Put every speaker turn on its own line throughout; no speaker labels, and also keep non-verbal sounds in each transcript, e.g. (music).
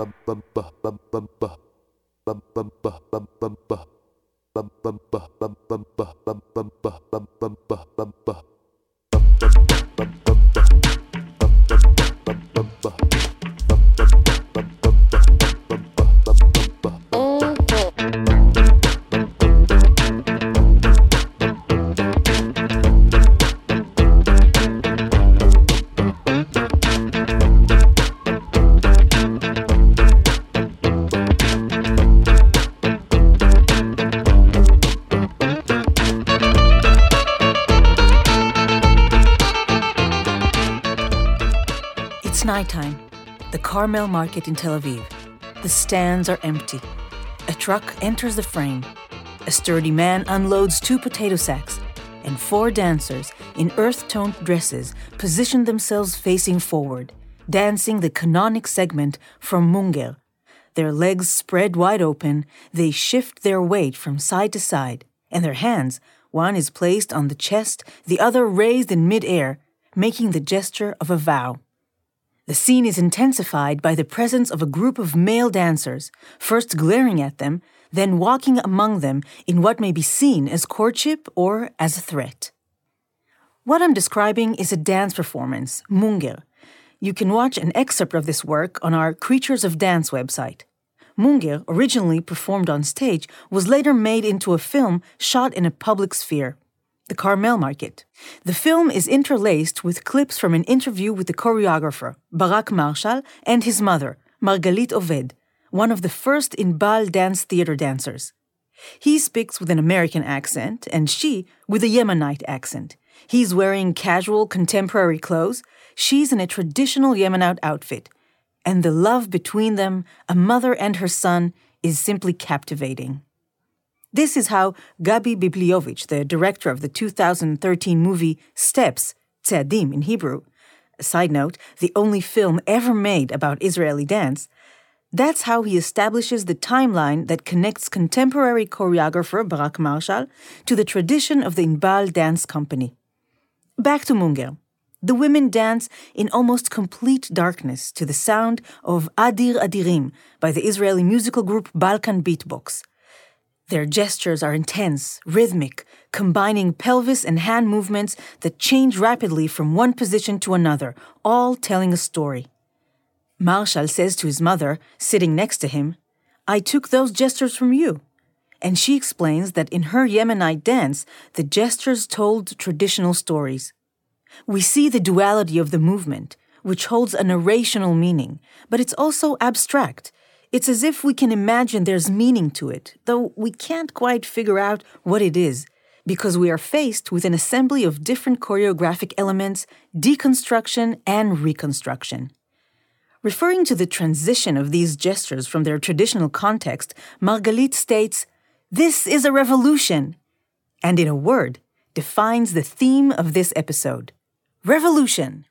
It's Carmel Market in Tel Aviv. The stands are empty. A truck enters the frame. A sturdy man unloads two potato sacks, and four dancers in earth toned dresses position themselves facing forward, dancing the canonic segment from Monger. Their legs spread wide open, they shift their weight from side to side, and their hands, one is placed on the chest, the other raised in midair, making the gesture of a vow. The scene is intensified by the presence of a group of male dancers, first glaring at them, then walking among them in what may be seen as courtship or as a threat. What I'm describing is a dance performance, Monger. You can watch an excerpt of this work on our Creatures of Dance website. Monger, originally performed on stage, was later made into a film shot in a public sphere the Carmel Market. The film is interlaced with clips from an interview with the choreographer, Barak Marshall, and his mother, Margalit Oved, one of the first in Inbal dance theater dancers. He speaks with an American accent, and she with a Yemenite accent. He's wearing casual contemporary clothes, she's in a traditional Yemenite outfit. And the love between them, a mother and her son, is simply captivating. This is how Gabi Bibliovich, the director of the 2013 movie Steps, Tzeadim in Hebrew, a side note, the only film ever made about Israeli dance, that's how he establishes the timeline that connects contemporary choreographer Barak Marshall to the tradition of the Inbal Dance Company. Back to Monger. The women dance in almost complete darkness to the sound of Adir Adirim by the Israeli musical group Balkan Beatbox. Their gestures are intense, rhythmic, combining pelvis and hand movements that change rapidly from one position to another, all telling a story. Marshall says to his mother, sitting next to him, I took those gestures from you. And she explains that in her Yemenite dance, the gestures told traditional stories. We see the duality of the movement, which holds a narrational meaning, but it's also abstract it's as if we can imagine there's meaning to it, though we can't quite figure out what it is, because we are faced with an assembly of different choreographic elements, deconstruction, and reconstruction. Referring to the transition of these gestures from their traditional context, Margalit states, This is a revolution! And in a word, defines the theme of this episode Revolution!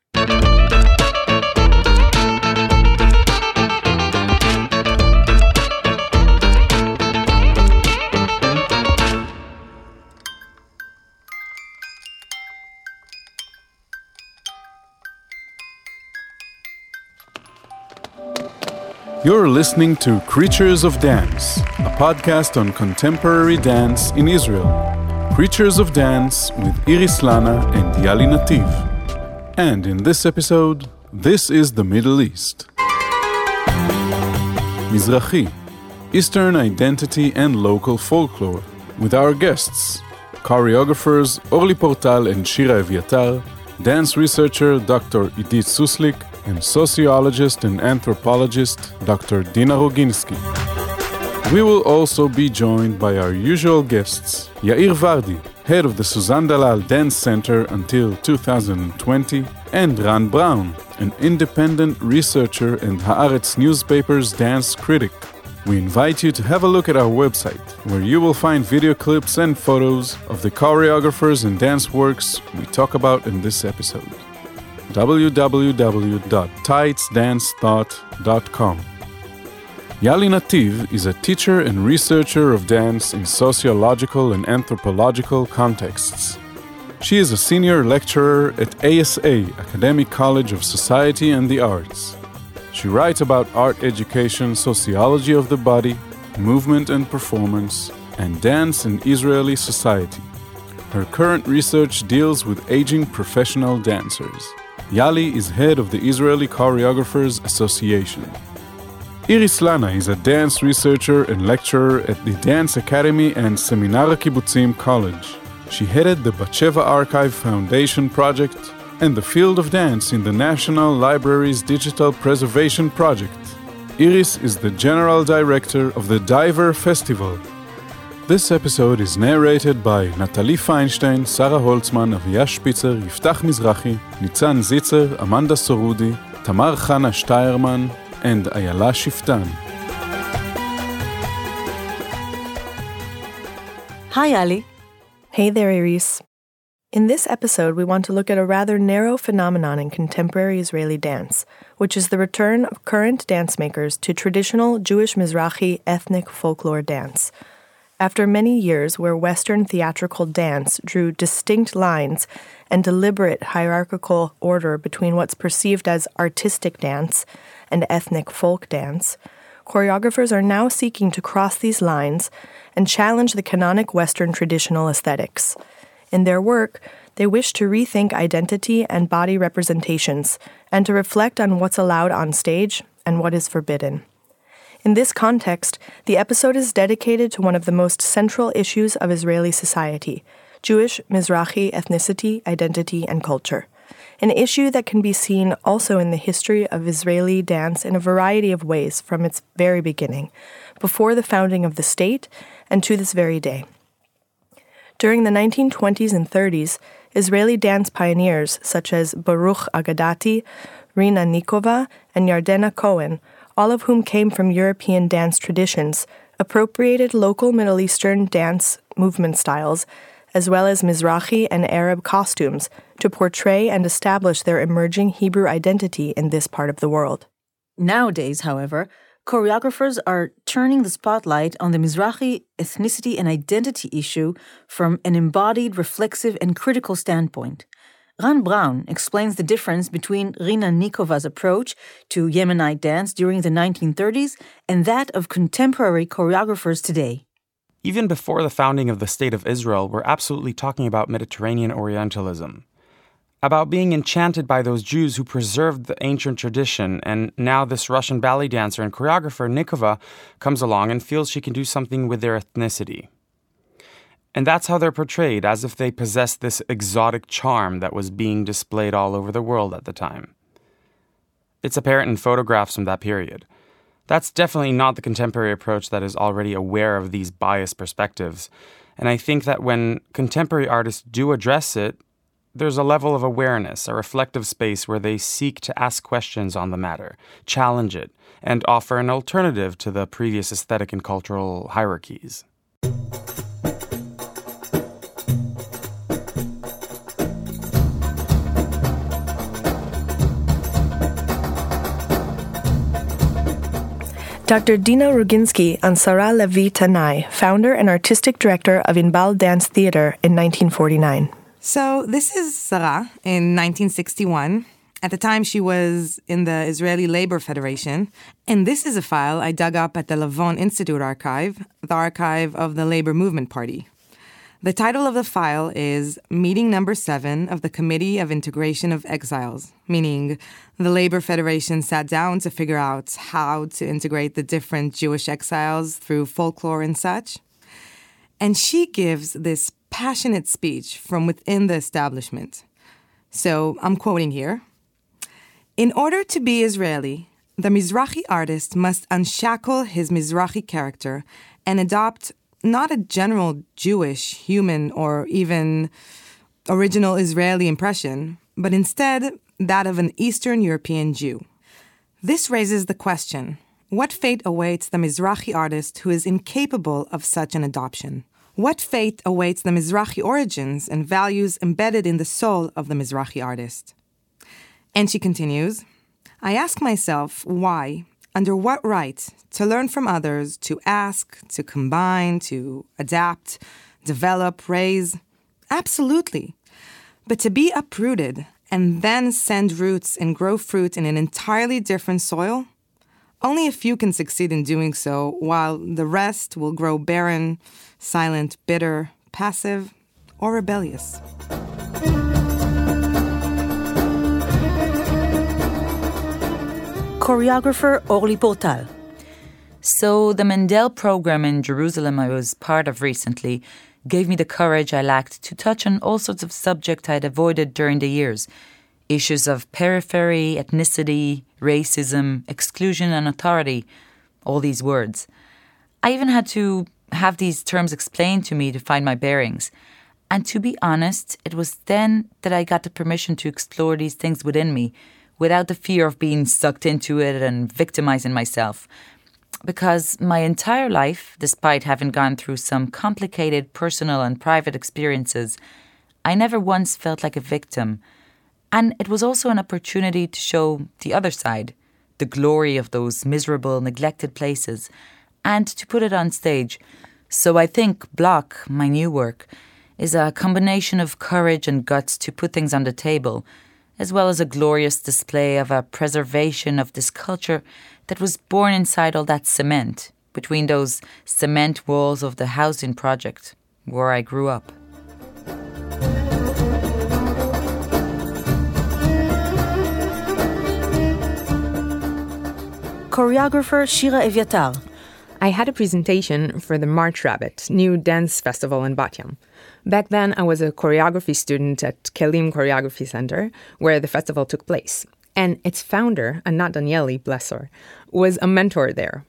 You're listening to Creatures of Dance, a podcast on contemporary dance in Israel. Creatures of Dance with Iris Lana and Yali Nativ. And in this episode, this is the Middle East. Mizrahi, Eastern identity and local folklore, with our guests, choreographers Orly Portal and Shira Eviatar, dance researcher Dr. Idit Suslik, and sociologist and anthropologist Dr. Dina Roginsky. We will also be joined by our usual guests, Yair Vardi, head of the Suzan Dalal Dance Center until 2020, and Ran Brown, an independent researcher and Haaretz newspaper's dance critic. We invite you to have a look at our website, where you will find video clips and photos of the choreographers and dance works we talk about in this episode www.tightsdancethought.com. Yali Nativ is a teacher and researcher of dance in sociological and anthropological contexts. She is a senior lecturer at ASA, Academic College of Society and the Arts. She writes about art education, sociology of the body, movement and performance, and dance in Israeli society. Her current research deals with aging professional dancers. Yali is head of the Israeli Choreographers Association. Iris Lana is a dance researcher and lecturer at the Dance Academy and Seminar HaKibbutzim College. She headed the Batsheva Archive Foundation project and the field of dance in the National Library's Digital Preservation Project. Iris is the general director of the Diver Festival. This episode is narrated by Natalie Feinstein, Sarah Holtzman, Avia Spitzer, Yiftach Mizrahi, Nitzan Zitzer, Amanda Sorudi, Tamar Chana Steierman, and Ayala Shiftan.
Hi, Yali.
Hey there, Iris. In this episode, we want to look at a rather narrow phenomenon in contemporary Israeli dance, which is the return of current dance makers to traditional Jewish Mizrahi ethnic folklore dance. After many years where Western theatrical dance drew distinct lines and deliberate hierarchical order between what's perceived as artistic dance and ethnic folk dance, choreographers are now seeking to cross these lines and challenge the canonic Western traditional aesthetics. In their work, they wish to rethink identity and body representations and to reflect on what's allowed on stage and what is forbidden. In this context, the episode is dedicated to one of the most central issues of Israeli society Jewish Mizrahi ethnicity, identity, and culture. An issue that can be seen also in the history of Israeli dance in a variety of ways from its very beginning, before the founding of the state and to this very day. During the 1920s and 30s, Israeli dance pioneers such as Baruch Agadati, Rina Nikova, and Yardena Cohen, all of whom came from European dance traditions, appropriated local Middle Eastern dance movement styles, as well as Mizrahi and Arab costumes, to portray and establish their emerging Hebrew identity in this part of the world.
Nowadays, however, choreographers are turning the spotlight on the Mizrahi ethnicity and identity issue from an embodied, reflexive, and critical standpoint. Ran Brown explains the difference between Rina Nikova's approach to Yemenite dance during the 1930s and that of contemporary choreographers today.
Even before the founding of the State of Israel, we're absolutely talking about Mediterranean Orientalism about being enchanted by those Jews who preserved the ancient tradition, and now this Russian ballet dancer and choreographer Nikova comes along and feels she can do something with their ethnicity. And that's how they're portrayed, as if they possess this exotic charm that was being displayed all over the world at the time. It's apparent in photographs from that period. That's definitely not the contemporary approach that is already aware of these biased perspectives. And I think that when contemporary artists do address it, there's a level of awareness, a reflective space where they seek to ask questions on the matter, challenge it, and offer an alternative to the previous aesthetic and cultural hierarchies.
Dr. Dina Roginsky and Sarah Levi Tanai, founder and artistic director of Inbal Dance Theater in 1949.
So this is Sarah in 1961. At the time, she was in the Israeli Labor Federation. And this is a file I dug up at the Lavon Institute archive, the archive of the Labor Movement Party. The title of the file is Meeting Number 7 of the Committee of Integration of Exiles, meaning the Labor Federation sat down to figure out how to integrate the different Jewish exiles through folklore and such. And she gives this passionate speech from within the establishment. So I'm quoting here In order to be Israeli, the Mizrahi artist must unshackle his Mizrahi character and adopt not a general Jewish, human, or even original Israeli impression, but instead that of an Eastern European Jew. This raises the question what fate awaits the Mizrahi artist who is incapable of such an adoption? What fate awaits the Mizrahi origins and values embedded in the soul of the Mizrahi artist? And she continues I ask myself why, under what right, to learn from others, to ask, to combine, to adapt, develop, raise. Absolutely. But to be uprooted and then send roots and grow fruit in an entirely different soil? Only a few can succeed in doing so, while the rest will grow barren, silent, bitter, passive, or rebellious.
Choreographer Orly Portal. So, the Mandel program in Jerusalem I was part of recently gave me the courage I lacked to touch on all sorts of subjects I'd avoided during the years issues of periphery, ethnicity, racism, exclusion, and authority. All these words. I even had to have these terms explained to me to find my bearings. And to be honest, it was then that I got the permission to explore these things within me without the fear of being sucked into it and victimizing myself. Because my entire life, despite having gone through some complicated personal and private experiences, I never once felt like a victim. And it was also an opportunity to show the other side, the glory of those miserable, neglected places, and to put it on stage. So I think Block, my new work, is a combination of courage and guts to put things on the table, as well as a glorious display of a preservation of this culture that was born inside all that cement, between those cement walls of the housing project where I grew up. Choreographer Shira Eviatar.
I had a presentation for the March Rabbit, new dance festival in Bat Yam. Back then, I was a choreography student at Kelim Choreography Center, where the festival took place. And its founder, Anat Danieli, bless her, was a mentor there.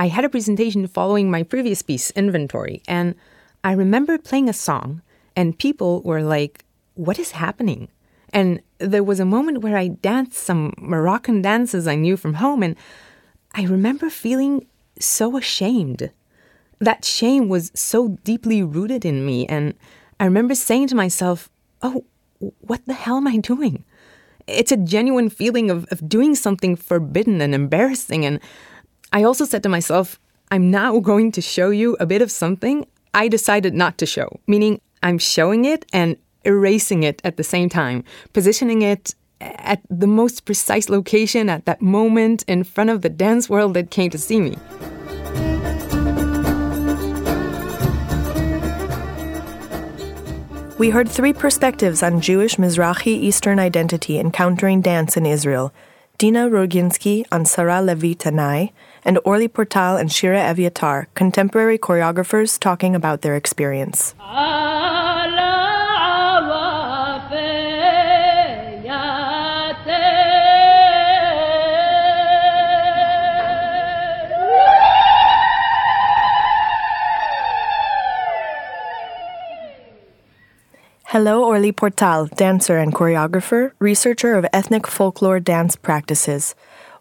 I had a presentation following my previous piece, Inventory, and I remember playing a song, and people were like, What is happening? And there was a moment where I danced some Moroccan dances I knew from home, and I remember feeling so ashamed. That shame was so deeply rooted in me, and I remember saying to myself, Oh, what the hell am I doing? It's a genuine feeling of, of doing something forbidden and embarrassing. And I also said to myself, I'm now going to show you a bit of something I decided not to show, meaning I'm showing it and erasing it at the same time, positioning it at the most precise location at that moment in front of the dance world that came to see me.
We heard three perspectives on Jewish Mizrahi Eastern identity encountering dance in Israel Dina Roginsky on Sarah Levi Tanai, and Orly Portal and Shira Eviatar, contemporary choreographers talking about their experience. Ah. Hello, Orly Portal, dancer and choreographer, researcher of ethnic folklore dance practices.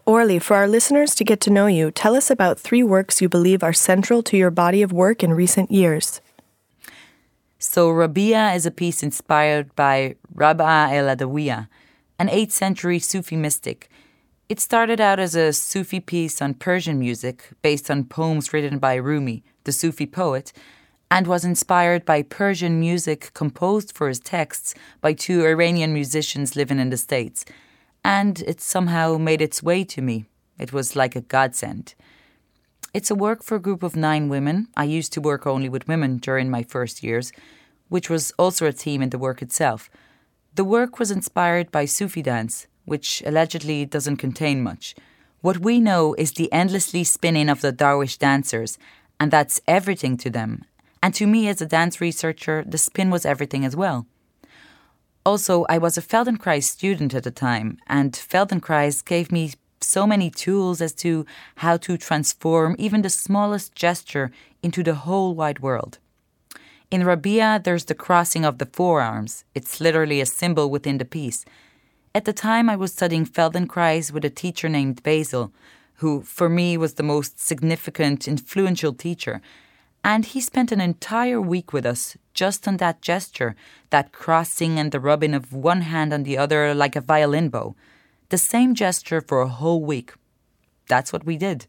Orly, for our listeners to get to know you, tell us about three works you believe are central to your body of work in recent years.
So, Rabia is a piece inspired by Rab'a el Adawiya, an 8th century Sufi mystic. It started out as a Sufi piece on Persian music based on poems written by Rumi, the Sufi poet and was inspired by Persian music composed for his texts by two Iranian musicians living in the States. And it somehow made its way to me. It was like a godsend. It's a work for a group of nine women. I used to work only with women during my first years, which was also a theme in the work itself. The work was inspired by Sufi dance, which allegedly doesn't contain much. What we know is the endlessly spinning of the Darwish dancers, and that's everything to them, and to me, as a dance researcher, the spin was everything as well. Also, I was a Feldenkrais student at the time, and Feldenkrais gave me so many tools as to how to transform even the smallest gesture into the whole wide world. In Rabia, there's the crossing of the forearms. It's literally a symbol within the piece. At the time, I was studying Feldenkrais with a teacher named Basil, who, for me, was the most significant, influential teacher and he spent an entire week with us just on that gesture, that crossing and the rubbing of one hand on the other like a violin bow. The same gesture for a whole week. That's what we did.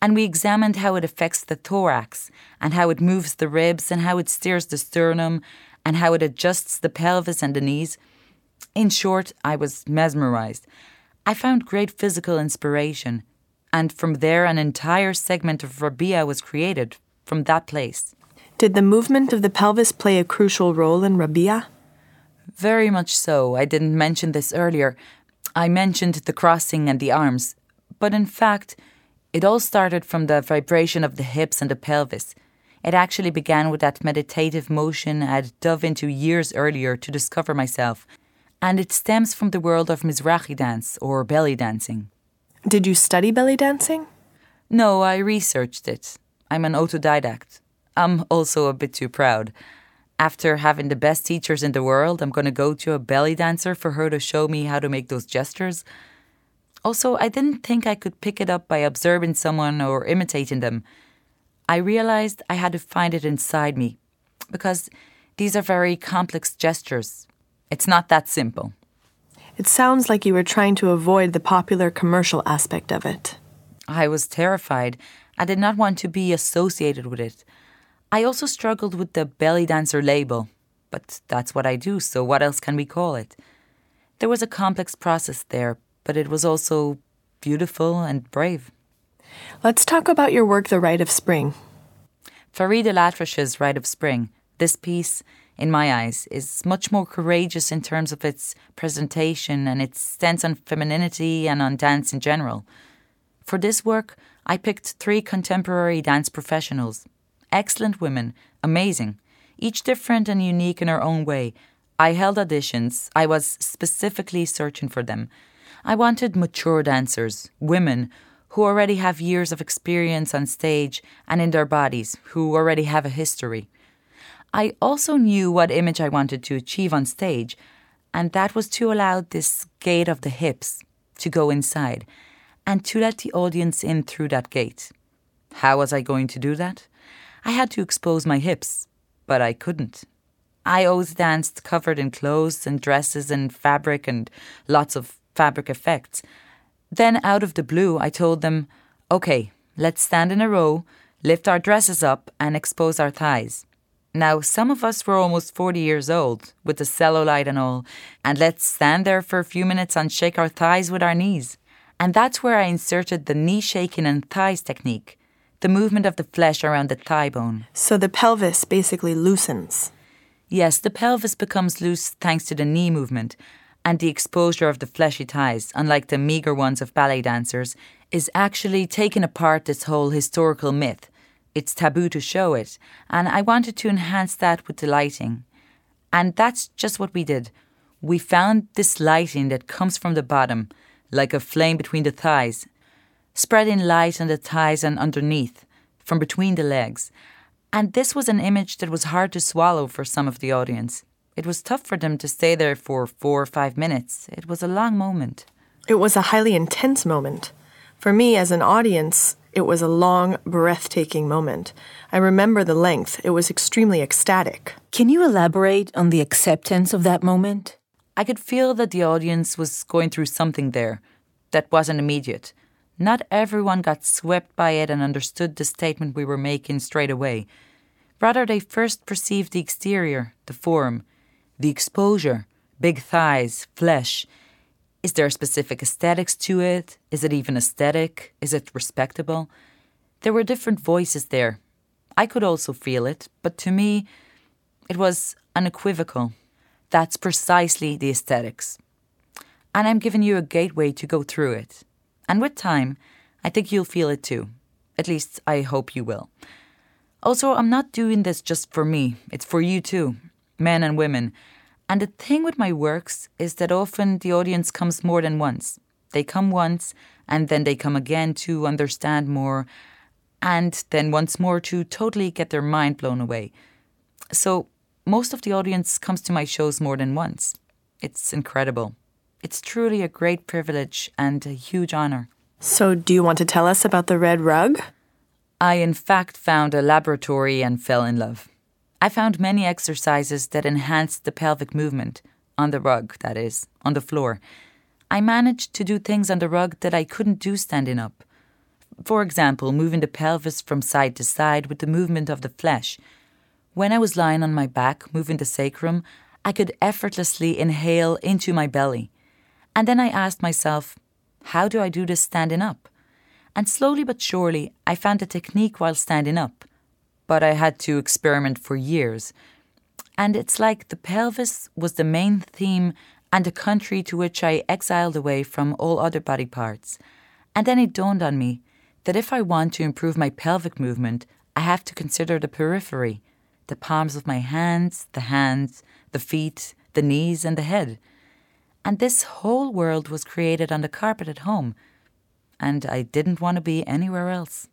And we examined how it affects the thorax, and how it moves the ribs, and how it steers the sternum, and how it adjusts the pelvis and the knees. In short, I was mesmerized. I found great physical inspiration, and from there, an entire segment of Rabia was created from that place.
Did the movement of the pelvis play a crucial role in Rabia?
Very much so. I didn't mention this earlier. I mentioned the crossing and the arms, but in fact, it all started from the vibration of the hips and the pelvis. It actually began with that meditative motion I'd dove into years earlier to discover myself, and it stems from the world of Mizrahi dance or belly dancing.
Did you study belly dancing?
No, I researched it. I'm an autodidact. I'm also a bit too proud. After having the best teachers in the world, I'm going to go to a belly dancer for her to show me how to make those gestures. Also, I didn't think I could pick it up by observing someone or imitating them. I realized I had to find it inside me because these are very complex gestures. It's not that simple.
It sounds like you were trying to avoid the popular commercial aspect of it.
I was terrified. I did not want to be associated with it. I also struggled with the belly dancer label, but that's what I do, so what else can we call it? There was a complex process there, but it was also beautiful and brave.
Let's talk about your work, The Rite of Spring.
Farid El-Atrash's Rite of Spring. This piece, in my eyes, is much more courageous in terms of its presentation and its stance on femininity and on dance in general. For this work, I picked three contemporary dance professionals. Excellent women, amazing, each different and unique in her own way. I held auditions, I was specifically searching for them. I wanted mature dancers, women who already have years of experience on stage and in their bodies, who already have a history. I also knew what image I wanted to achieve on stage, and that was to allow this gate of the hips to go inside and to let the audience in through that gate. How was I going to do that? I had to expose my hips, but I couldn't. I always danced covered in clothes and dresses and fabric and lots of fabric effects. Then, out of the blue, I told them, OK, let's stand in a row, lift our dresses up, and expose our thighs. Now, some of us were almost 40 years old, with the cellulite and all, and let's stand there for a few minutes and shake our thighs with our knees. And that's where I inserted the knee shaking and thighs technique, the movement of the flesh around the thigh bone.
So the pelvis basically loosens.
Yes, the pelvis becomes loose thanks to the knee movement, and the exposure of the fleshy thighs, unlike the meagre ones of ballet dancers, is actually taking apart this whole historical myth. It's taboo to show it, and I wanted to enhance that with the lighting. And that's just what we did. We found this lighting that comes from the bottom, like a flame between the thighs, spreading light on the thighs and underneath, from between the legs. And this was an image that was hard to swallow for some of the audience. It was tough for them to stay there for four or five minutes. It was a long moment.
It was a highly intense moment. For me, as an audience, it was a long, breathtaking moment. I remember the length. It was extremely ecstatic.
Can you elaborate on the acceptance of that moment?
I could feel that the audience was going through something there that wasn't immediate. Not everyone got swept by it and understood the statement we were making straight away. Rather, they first perceived the exterior, the form, the exposure, big thighs, flesh. Is there a specific aesthetics to it? Is it even aesthetic? Is it respectable? There were different voices there. I could also feel it, but to me, it was unequivocal. That's precisely the aesthetics. And I'm giving you a gateway to go through it. And with time, I think you'll feel it too. At least, I hope you will. Also, I'm not doing this just for me, it's for you too men and women. And the thing with my works is that often the audience comes more than once. They come once and then they come again to understand more and then once more to totally get their mind blown away. So most of the audience comes to my shows more than once. It's incredible. It's truly a great privilege and a huge honor.
So, do you want to tell us about the red rug?
I, in fact, found a laboratory and fell in love. I found many exercises that enhanced the pelvic movement, on the rug, that is, on the floor. I managed to do things on the rug that I couldn't do standing up. For example, moving the pelvis from side to side with the movement of the flesh. When I was lying on my back, moving the sacrum, I could effortlessly inhale into my belly. And then I asked myself, how do I do this standing up? And slowly but surely, I found a technique while standing up. But I had to experiment for years. And it's like the pelvis was the main theme and the country to which I exiled away from all other body parts. And then it dawned on me that if I want to improve my pelvic movement, I have to consider the periphery the palms of my hands, the hands, the feet, the knees, and the head. And this whole world was created on the carpet at home, and I didn't want to be anywhere else.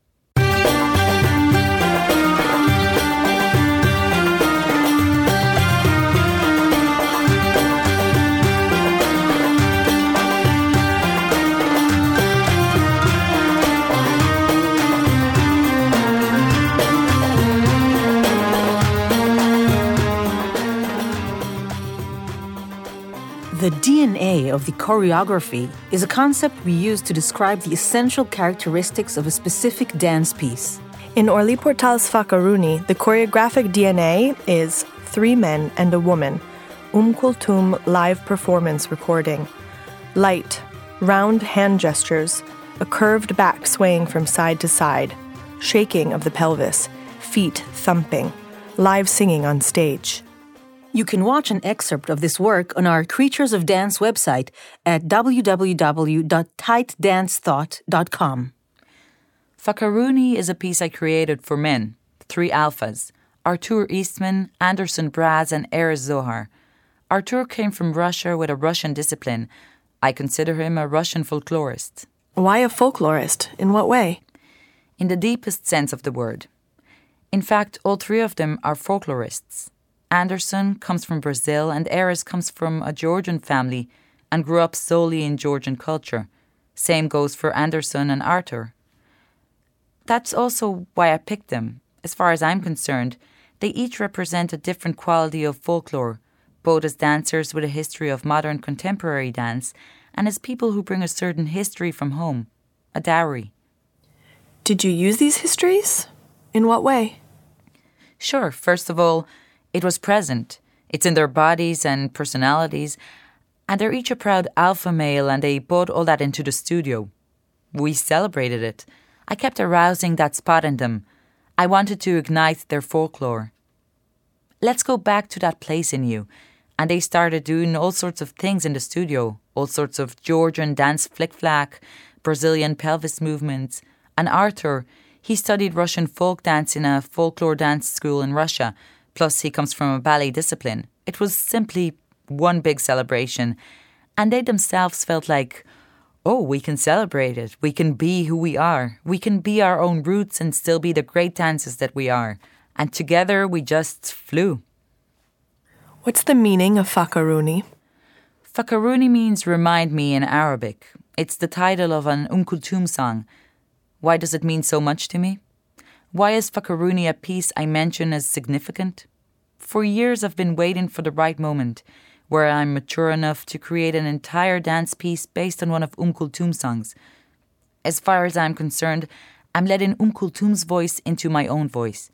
The DNA of the choreography is a concept we use to describe the essential characteristics of a specific dance piece.
In Orly Portal's Fakaruni, the choreographic DNA is three men and a woman, Um Kulthum live performance recording. Light, round hand gestures, a curved back swaying from side to side, shaking of the pelvis, feet thumping, live singing on stage.
You can watch an excerpt of this work on our Creatures of Dance website at www.tightdancethought.com.
Fakaruni is a piece I created for men, three alphas Artur Eastman, Anderson Braz, and Erez Zohar. Artur came from Russia with a Russian discipline. I consider him a Russian folklorist.
Why a folklorist? In what way?
In the deepest sense of the word. In fact, all three of them are folklorists. Anderson comes from Brazil, and Erez comes from a Georgian family and grew up solely in Georgian culture. Same goes for Anderson and Arthur. That's also why I picked them. As far as I'm concerned, they each represent a different quality of folklore, both as dancers with a history of modern contemporary dance and as people who bring a certain history from home, a dowry.
Did you use these histories? In what way?
Sure, first of all, it was present. It's in their bodies and personalities, and they're each a proud alpha male, and they brought all that into the studio. We celebrated it. I kept arousing that spot in them. I wanted to ignite their folklore. Let's go back to that place in you. And they started doing all sorts of things in the studio, all sorts of Georgian dance flick flack, Brazilian pelvis movements. And Arthur, he studied Russian folk dance in a folklore dance school in Russia, plus he comes from a ballet discipline. It was simply one big celebration. And they themselves felt like, oh, we can celebrate it. We can be who we are. We can be our own roots and still be the great dancers that we are. And together we just flew.
What's the meaning of Fakaruni?
Fakaruni means remind me in Arabic. It's the title of an Kulthum song. Why does it mean so much to me? Why is Fakaruni a piece I mention as significant? For years I've been waiting for the right moment where I'm mature enough to create an entire dance piece based on one of Kulthum's songs. As far as I'm concerned, I'm letting Kulthum's voice into my own voice.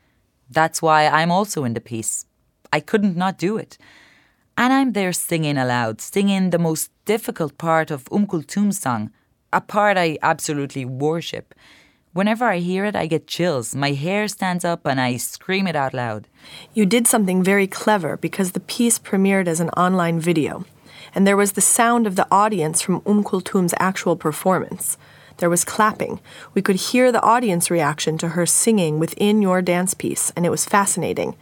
That's why I'm also in the piece. I couldn't not do it. And I'm there singing aloud, singing the most difficult part of Kulthum's song, a part I absolutely worship. Whenever I hear it, I get chills. My hair stands up and I scream it out loud.
You did something very clever because the piece premiered as an online video, and there was the sound of the audience from Um actual performance. There was clapping. We could hear the audience reaction to her singing within your dance piece, and it was fascinating.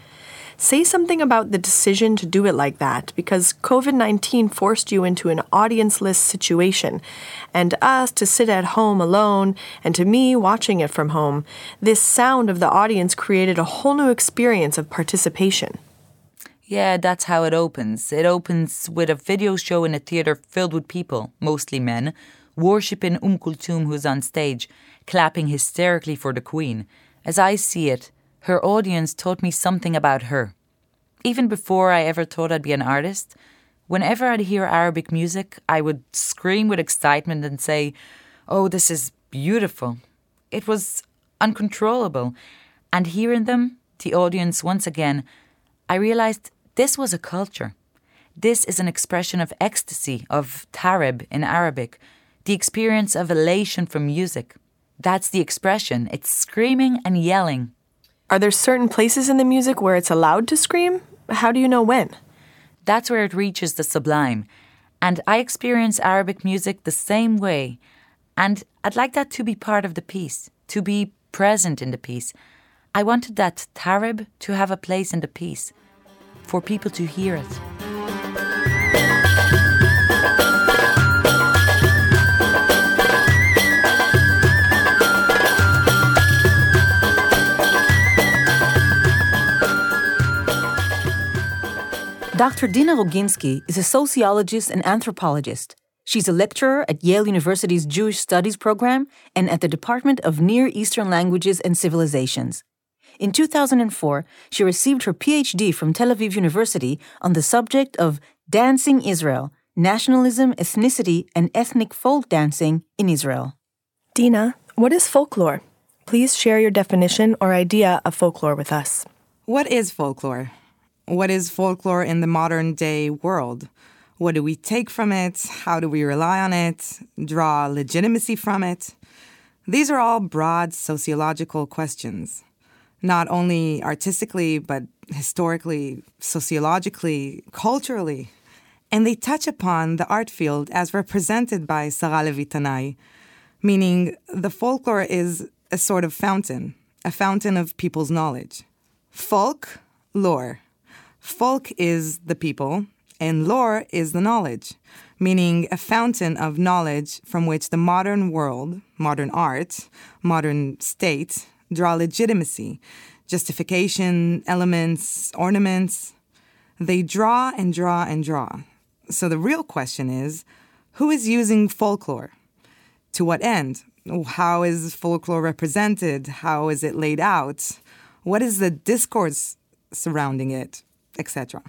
Say something about the decision to do it like that because COVID 19 forced you into an audienceless situation, and us to sit at home alone, and to me watching it from home, this sound of the audience created a whole new experience of participation.
Yeah, that's how it opens. It opens with a video show in a theatre filled with people, mostly men, worshipping Um who's on stage, clapping hysterically for the Queen. As I see it, her audience taught me something about her. Even before I ever thought I'd be an artist, whenever I'd hear Arabic music, I would scream with excitement and say, Oh, this is beautiful. It was uncontrollable. And hearing them, the audience, once again, I realized this was a culture. This is an expression of ecstasy, of tarib in Arabic, the experience of elation from music. That's the expression. It's screaming and yelling.
Are there certain places in the music where it's allowed to scream? How do you know when?
That's where it reaches the sublime. And I experience Arabic music the same way. And I'd like that to be part of the piece, to be present in the piece. I wanted that tarib to have a place in the piece, for people to hear it.
Dr. Dina Roginsky is a sociologist and anthropologist. She's a lecturer at Yale University's Jewish Studies program and at the Department of Near Eastern Languages and Civilizations. In 2004, she received her PhD from Tel Aviv University on the subject of Dancing Israel Nationalism, Ethnicity, and Ethnic Folk Dancing in Israel.
Dina, what is folklore? Please share your definition or idea of folklore with us.
What is folklore? What is folklore in the modern day world? What do we take from it? How do we rely on it? Draw legitimacy from it? These are all broad sociological questions, not only artistically, but historically, sociologically, culturally. And they touch upon the art field as represented by Sarah Levi Tanai, meaning the folklore is a sort of fountain, a fountain of people's knowledge. Folk, lore. Folk is the people, and lore is the knowledge, meaning a fountain of knowledge from which the modern world, modern art, modern state draw legitimacy, justification, elements, ornaments. They draw and draw and draw. So the real question is who is using folklore? To what end? How is folklore represented? How is it laid out? What is the discourse surrounding it? Etc.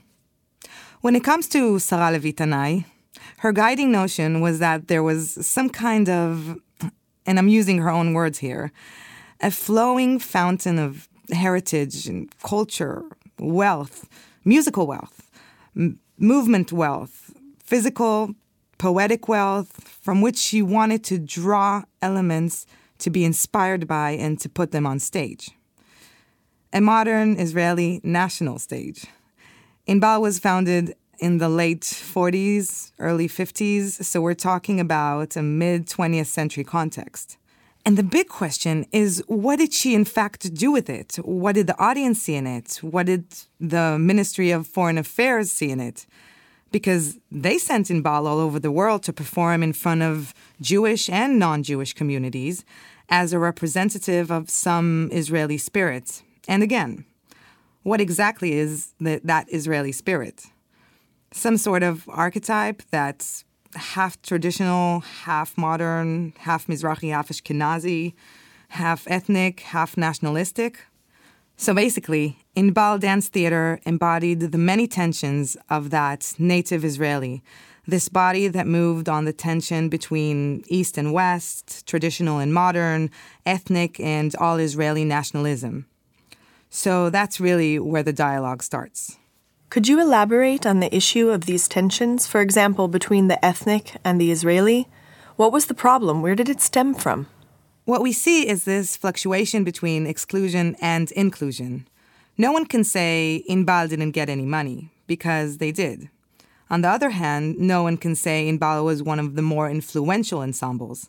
When it comes to Sarah Levi Tanai, her guiding notion was that there was some kind of, and I'm using her own words here, a flowing fountain of heritage and culture, wealth, musical wealth, m- movement wealth, physical, poetic wealth, from which she wanted to draw elements to be inspired by and to put them on stage. A modern Israeli national stage. Inbal was founded in the late 40s, early 50s, so we're talking about a mid 20th century context. And the big question is what did she in fact do with it? What did the audience see in it? What did the Ministry of Foreign Affairs see in it? Because they sent Inbal all over the world to perform in front of Jewish and non Jewish communities as a representative of some Israeli spirit. And again, what exactly is the, that Israeli spirit? Some sort of archetype that's half traditional, half modern, half Mizrahi, half Ashkenazi, half ethnic, half nationalistic. So basically, Inbal Dance Theater embodied the many tensions of that native Israeli, this body that moved on the tension between East and West, traditional and modern, ethnic and all Israeli nationalism. So that's really where the dialogue starts.
Could you elaborate on the issue of these tensions, for example, between the ethnic and the Israeli? What was the problem? Where did it stem from?
What we see is this fluctuation between exclusion and inclusion. No one can say Inbal didn't get any money, because they did. On the other hand, no one can say Inbal was one of the more influential ensembles.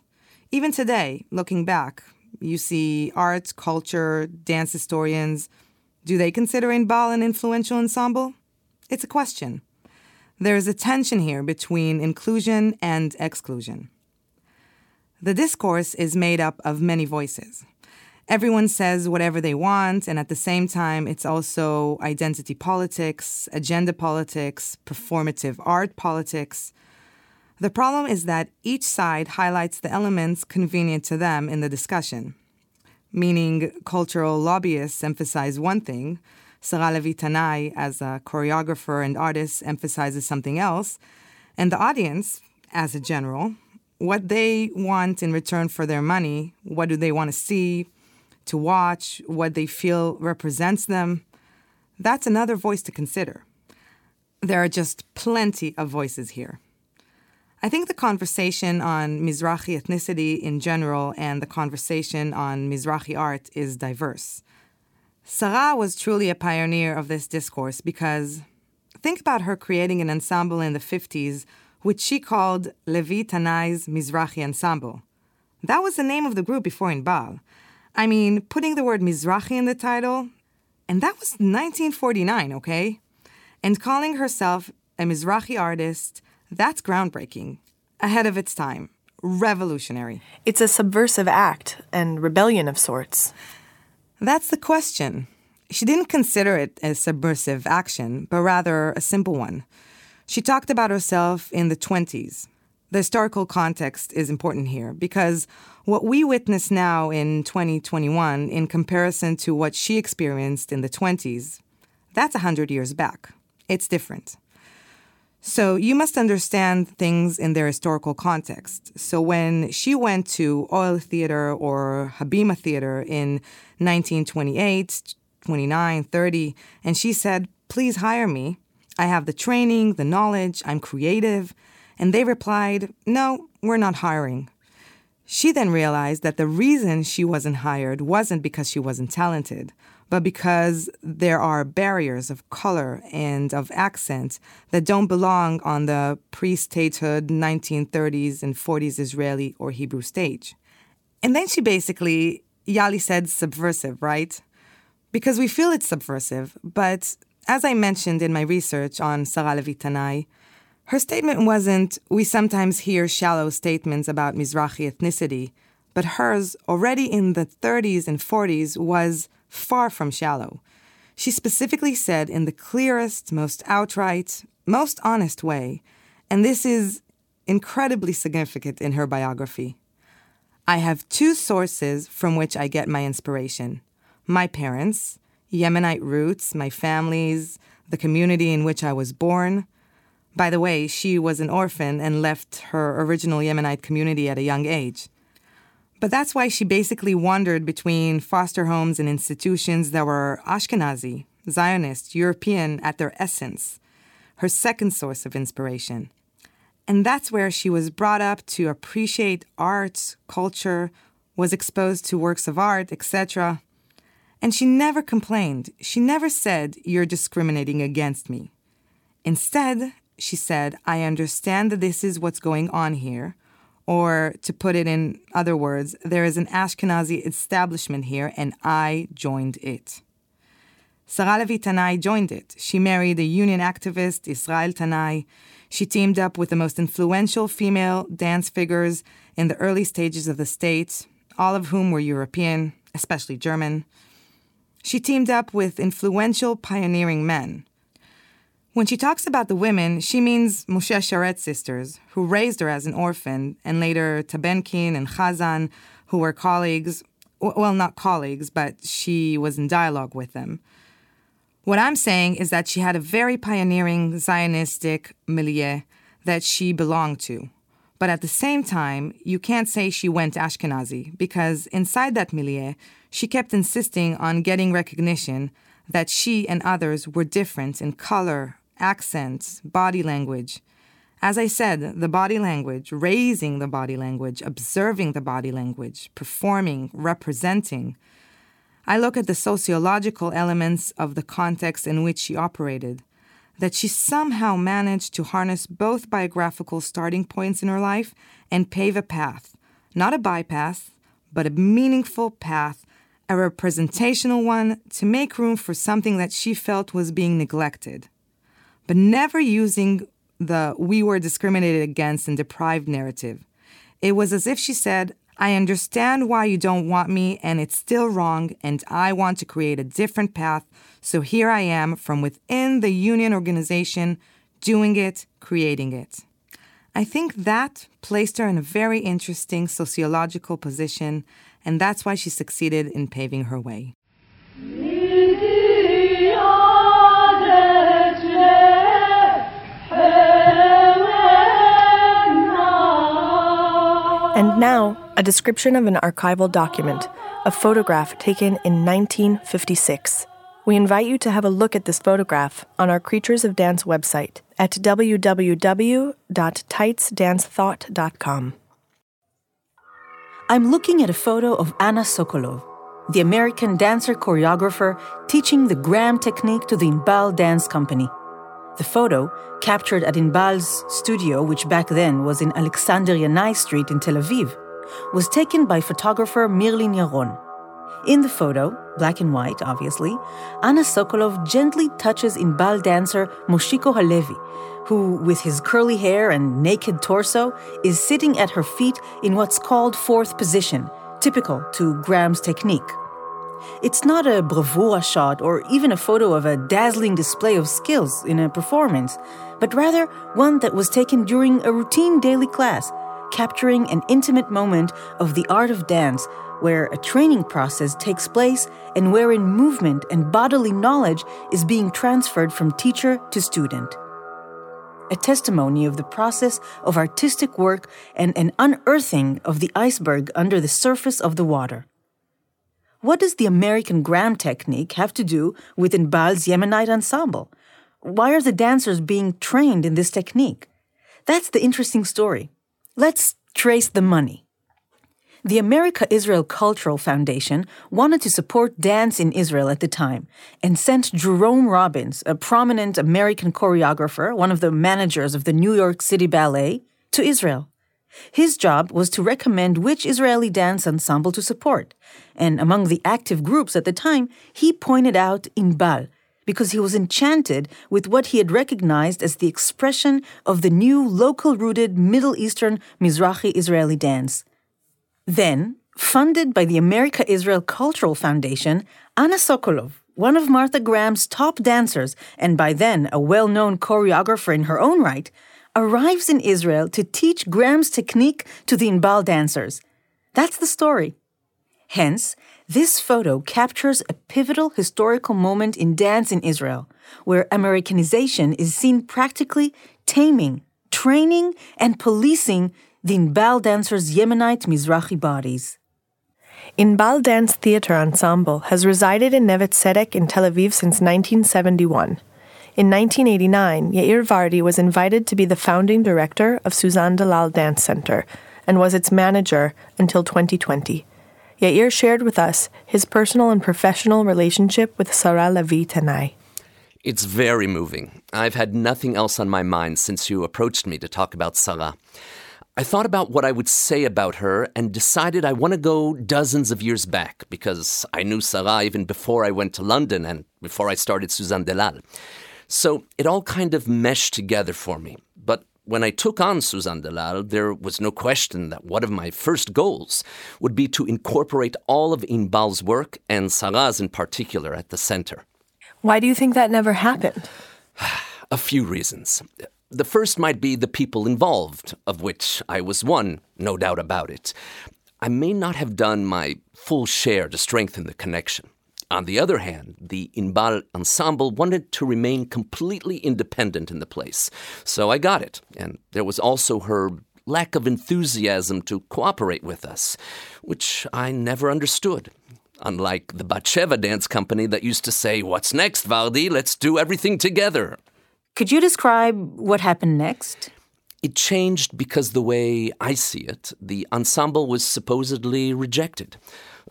Even today, looking back, you see art, culture, dance historians. Do they consider Inbal an influential ensemble? It's a question. There is a tension here between inclusion and exclusion. The discourse is made up of many voices. Everyone says whatever they want, and at the same time, it's also identity politics, agenda politics, performative art politics. The problem is that each side highlights the elements convenient to them in the discussion. Meaning, cultural lobbyists emphasize one thing, Sarah Levi Tanai, as a choreographer and artist, emphasizes something else, and the audience, as a general, what they want in return for their money, what do they want to see, to watch, what they feel represents them, that's another voice to consider. There are just plenty of voices here. I think the conversation on Mizrahi ethnicity in general and the conversation on Mizrahi art is diverse. Sarah was truly a pioneer of this discourse because think about her creating an ensemble in the 50s, which she called Levi Tanai's Mizrahi Ensemble. That was the name of the group before Inbal. I mean, putting the word Mizrahi in the title, and that was 1949, okay? And calling herself a Mizrahi artist, that's groundbreaking, ahead of its time, revolutionary.
It's a subversive act and rebellion of sorts.
That's the question. She didn't consider it a subversive action, but rather a simple one. She talked about herself in the 20s. The historical context is important here because what we witness now in 2021, in comparison to what she experienced in the 20s, that's 100 years back. It's different. So you must understand things in their historical context. So when she went to Ohel Theater or Habima Theater in 1928, 29, 30, and she said, Please hire me. I have the training, the knowledge, I'm creative. And they replied, No, we're not hiring. She then realized that the reason she wasn't hired wasn't because she wasn't talented, but because there are barriers of color and of accent that don't belong on the pre statehood 1930s and 40s Israeli or Hebrew stage. And then she basically, Yali said subversive, right? Because we feel it's subversive, but as I mentioned in my research on Sarah Levi Tanai, her statement wasn't, we sometimes hear shallow statements about Mizrahi ethnicity, but hers, already in the 30s and 40s, was far from shallow. She specifically said in the clearest, most outright, most honest way, and this is incredibly significant in her biography. I have two sources from which I get my inspiration my parents, Yemenite roots, my family's, the community in which I was born. By the way, she was an orphan and left her original Yemenite community at a young age. But that's why she basically wandered between foster homes and institutions that were Ashkenazi, Zionist, European at their essence, her second source of inspiration. And that's where she was brought up to appreciate art, culture, was exposed to works of art, etc. And she never complained. She never said, You're discriminating against me. Instead, she said, I understand that this is what's going on here. Or to put it in other words, there is an Ashkenazi establishment here and I joined it. Sarah Levi Tanai joined it. She married a union activist, Israel Tanai. She teamed up with the most influential female dance figures in the early stages of the state, all of whom were European, especially German. She teamed up with influential pioneering men. When she talks about the women, she means Moshe Sharett sisters, who raised her as an orphan, and later Tabenkin and Chazan, who were colleagues, well, not colleagues, but she was in dialogue with them. What I'm saying is that she had a very pioneering Zionistic milieu that she belonged to. But at the same time, you can't say she went Ashkenazi, because inside that milieu, she kept insisting on getting recognition that she and others were different in color, accents, body language. As I said, the body language, raising the body language, observing the body language, performing, representing. I look at the sociological elements of the context in which she operated, that she somehow managed to harness both biographical starting points in her life and pave a path, not a bypass, but a meaningful path, a representational one to make room for something that she felt was being neglected but never using the we were discriminated against and deprived narrative. It was as if she said, I understand why you don't want me, and it's still wrong, and I want to create a different path. So here I am from within the union organization, doing it, creating it. I think that placed her in a very interesting sociological position, and that's why she succeeded in paving her way.
And now, a description of an archival document, a photograph taken in 1956. We invite you to have a look at this photograph on our Creatures of Dance website at www.tightsdancethought.com.
I'm looking at a photo of Anna Sokolow, the American dancer choreographer teaching the Graham technique to the Inbal Dance Company. The photo, captured at Inbal's studio, which back then was in Alexandria Yanai Street in Tel Aviv, was taken by photographer Mirlin Yaron. In the photo, black and white, obviously, Anna Sokolow gently touches Inbal dancer Moshiko Halevi, who, with his curly hair and naked torso, is sitting at her feet in what's called fourth position, typical to Graham's technique. It's not a bravura shot or even a photo of a dazzling display of skills in a performance, but rather one that was taken during a routine daily class, capturing an intimate moment of the art of dance where a training process takes place and wherein movement and bodily knowledge is being transferred from teacher to student. A testimony of the process of artistic work and an unearthing of the iceberg under the surface of the water. What does the American Graham technique have to do with Inbal's Yemenite ensemble? Why are the dancers being trained in this technique? That's the interesting story. Let's trace the money. The America Israel Cultural Foundation wanted to support dance in Israel at the time and sent Jerome Robbins, a prominent American choreographer, one of the managers of the New York City Ballet, to Israel. His job was to recommend which Israeli dance ensemble to support, and among the active groups at the time, he pointed out Inbal because he was enchanted with what he had recognized as the expression of the new local rooted Middle Eastern Mizrahi Israeli dance. Then, funded by the America Israel Cultural Foundation, Anna Sokolow, one of Martha Graham's top dancers and by then a well known choreographer in her own right, arrives in Israel to teach Graham's technique to the Inbal dancers. That's the story. Hence, this photo captures a pivotal historical moment in dance in Israel, where Americanization is seen practically taming, training, and policing the Inbal dancers' Yemenite Mizrahi bodies.
Inbal Dance Theater Ensemble has resided in Neve Tzedek in Tel Aviv since 1971. In 1989, Yair Vardi was invited to be the founding director of Suzanne Dalal Dance Center and was its manager until 2020. Yair shared with us his personal and professional relationship with Sarah Levi Tanai.
It's very moving. I've had nothing else on my mind since you approached me to talk about Sarah. I thought about what I would say about her and decided I want to go dozens of years back because I knew Sarah even before I went to London and before I started Suzanne Dalal. So it all kind of meshed together for me. But when I took on Suzanne Dalal, there was no question that one of my first goals would be to incorporate all of Inbal's work, and Sarah's in particular, at the center.
Why do you think that never happened? (sighs)
A few reasons. The first might be the people involved, of which I was one, no doubt about it. I may not have done my full share to strengthen the connection. On the other hand, the Inbal ensemble wanted to remain completely independent in the place, so I got it. And there was also her lack of enthusiasm to cooperate with us, which I never understood. Unlike the Batsheva dance company that used to say, What's next, Vardi? Let's do everything together.
Could you describe what happened next?
It changed because the way I see it, the ensemble was supposedly rejected.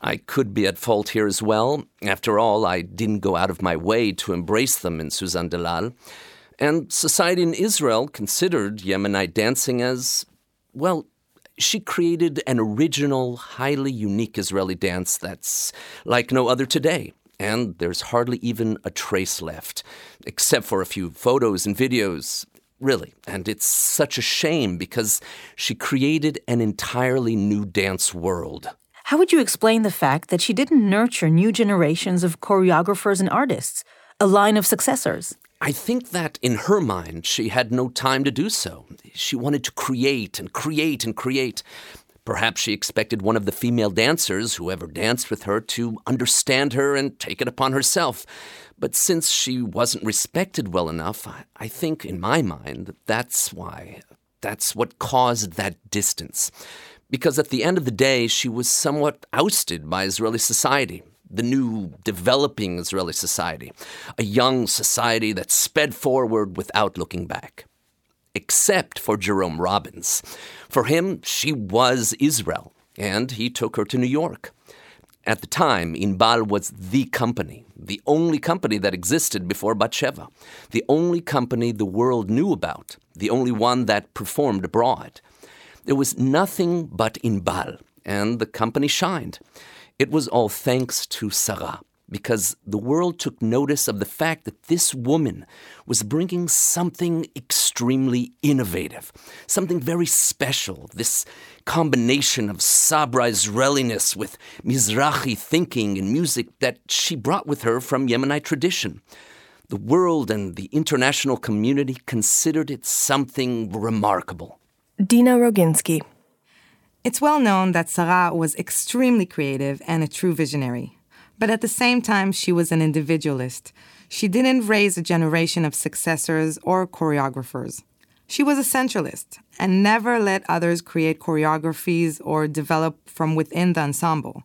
I could be at fault here as well. After all, I didn't go out of my way to embrace them in Suzanne Dalal. And society in Israel considered Yemenite dancing as, well, she created an original, highly unique Israeli dance that's like no other today. And there's hardly even a trace left, except for a few photos and videos. Really. And it's such a shame because she created an entirely new dance world.
How would you explain the fact that she didn't nurture new generations of choreographers and artists, a line of successors?
I think that in her mind, she had no time to do so. She wanted to create and create and create. Perhaps she expected one of the female dancers, who ever danced with her, to understand her and take it upon herself. But since she wasn't respected well enough, I think, in my mind, that's why. That's what caused that distance because at the end of the day, she was somewhat ousted by Israeli society. the new developing Israeli society, a young society that sped forward without looking back. Except for Jerome Robbins. For him, she was Israel, and he took her to New York. At the time, Inbal was the company, the only company that existed before Batsheva, the only company the world knew about, the only one that performed abroad. There was nothing but Inbal, and the company shined. It was all thanks to Sarah, because the world took notice of the fact that this woman was bringing something extremely innovative, something very special, this combination of Sabra Israeliness with Mizrahi thinking and music that she brought with her from Yemenite tradition. The world and the international community considered it something remarkable.
Dina Roginsky.
It's well known that Sarah was extremely creative and a true visionary. But at the same time, she was an individualist. She didn't raise a generation of successors or choreographers. She was a centralist and never let others create choreographies or develop from within the ensemble.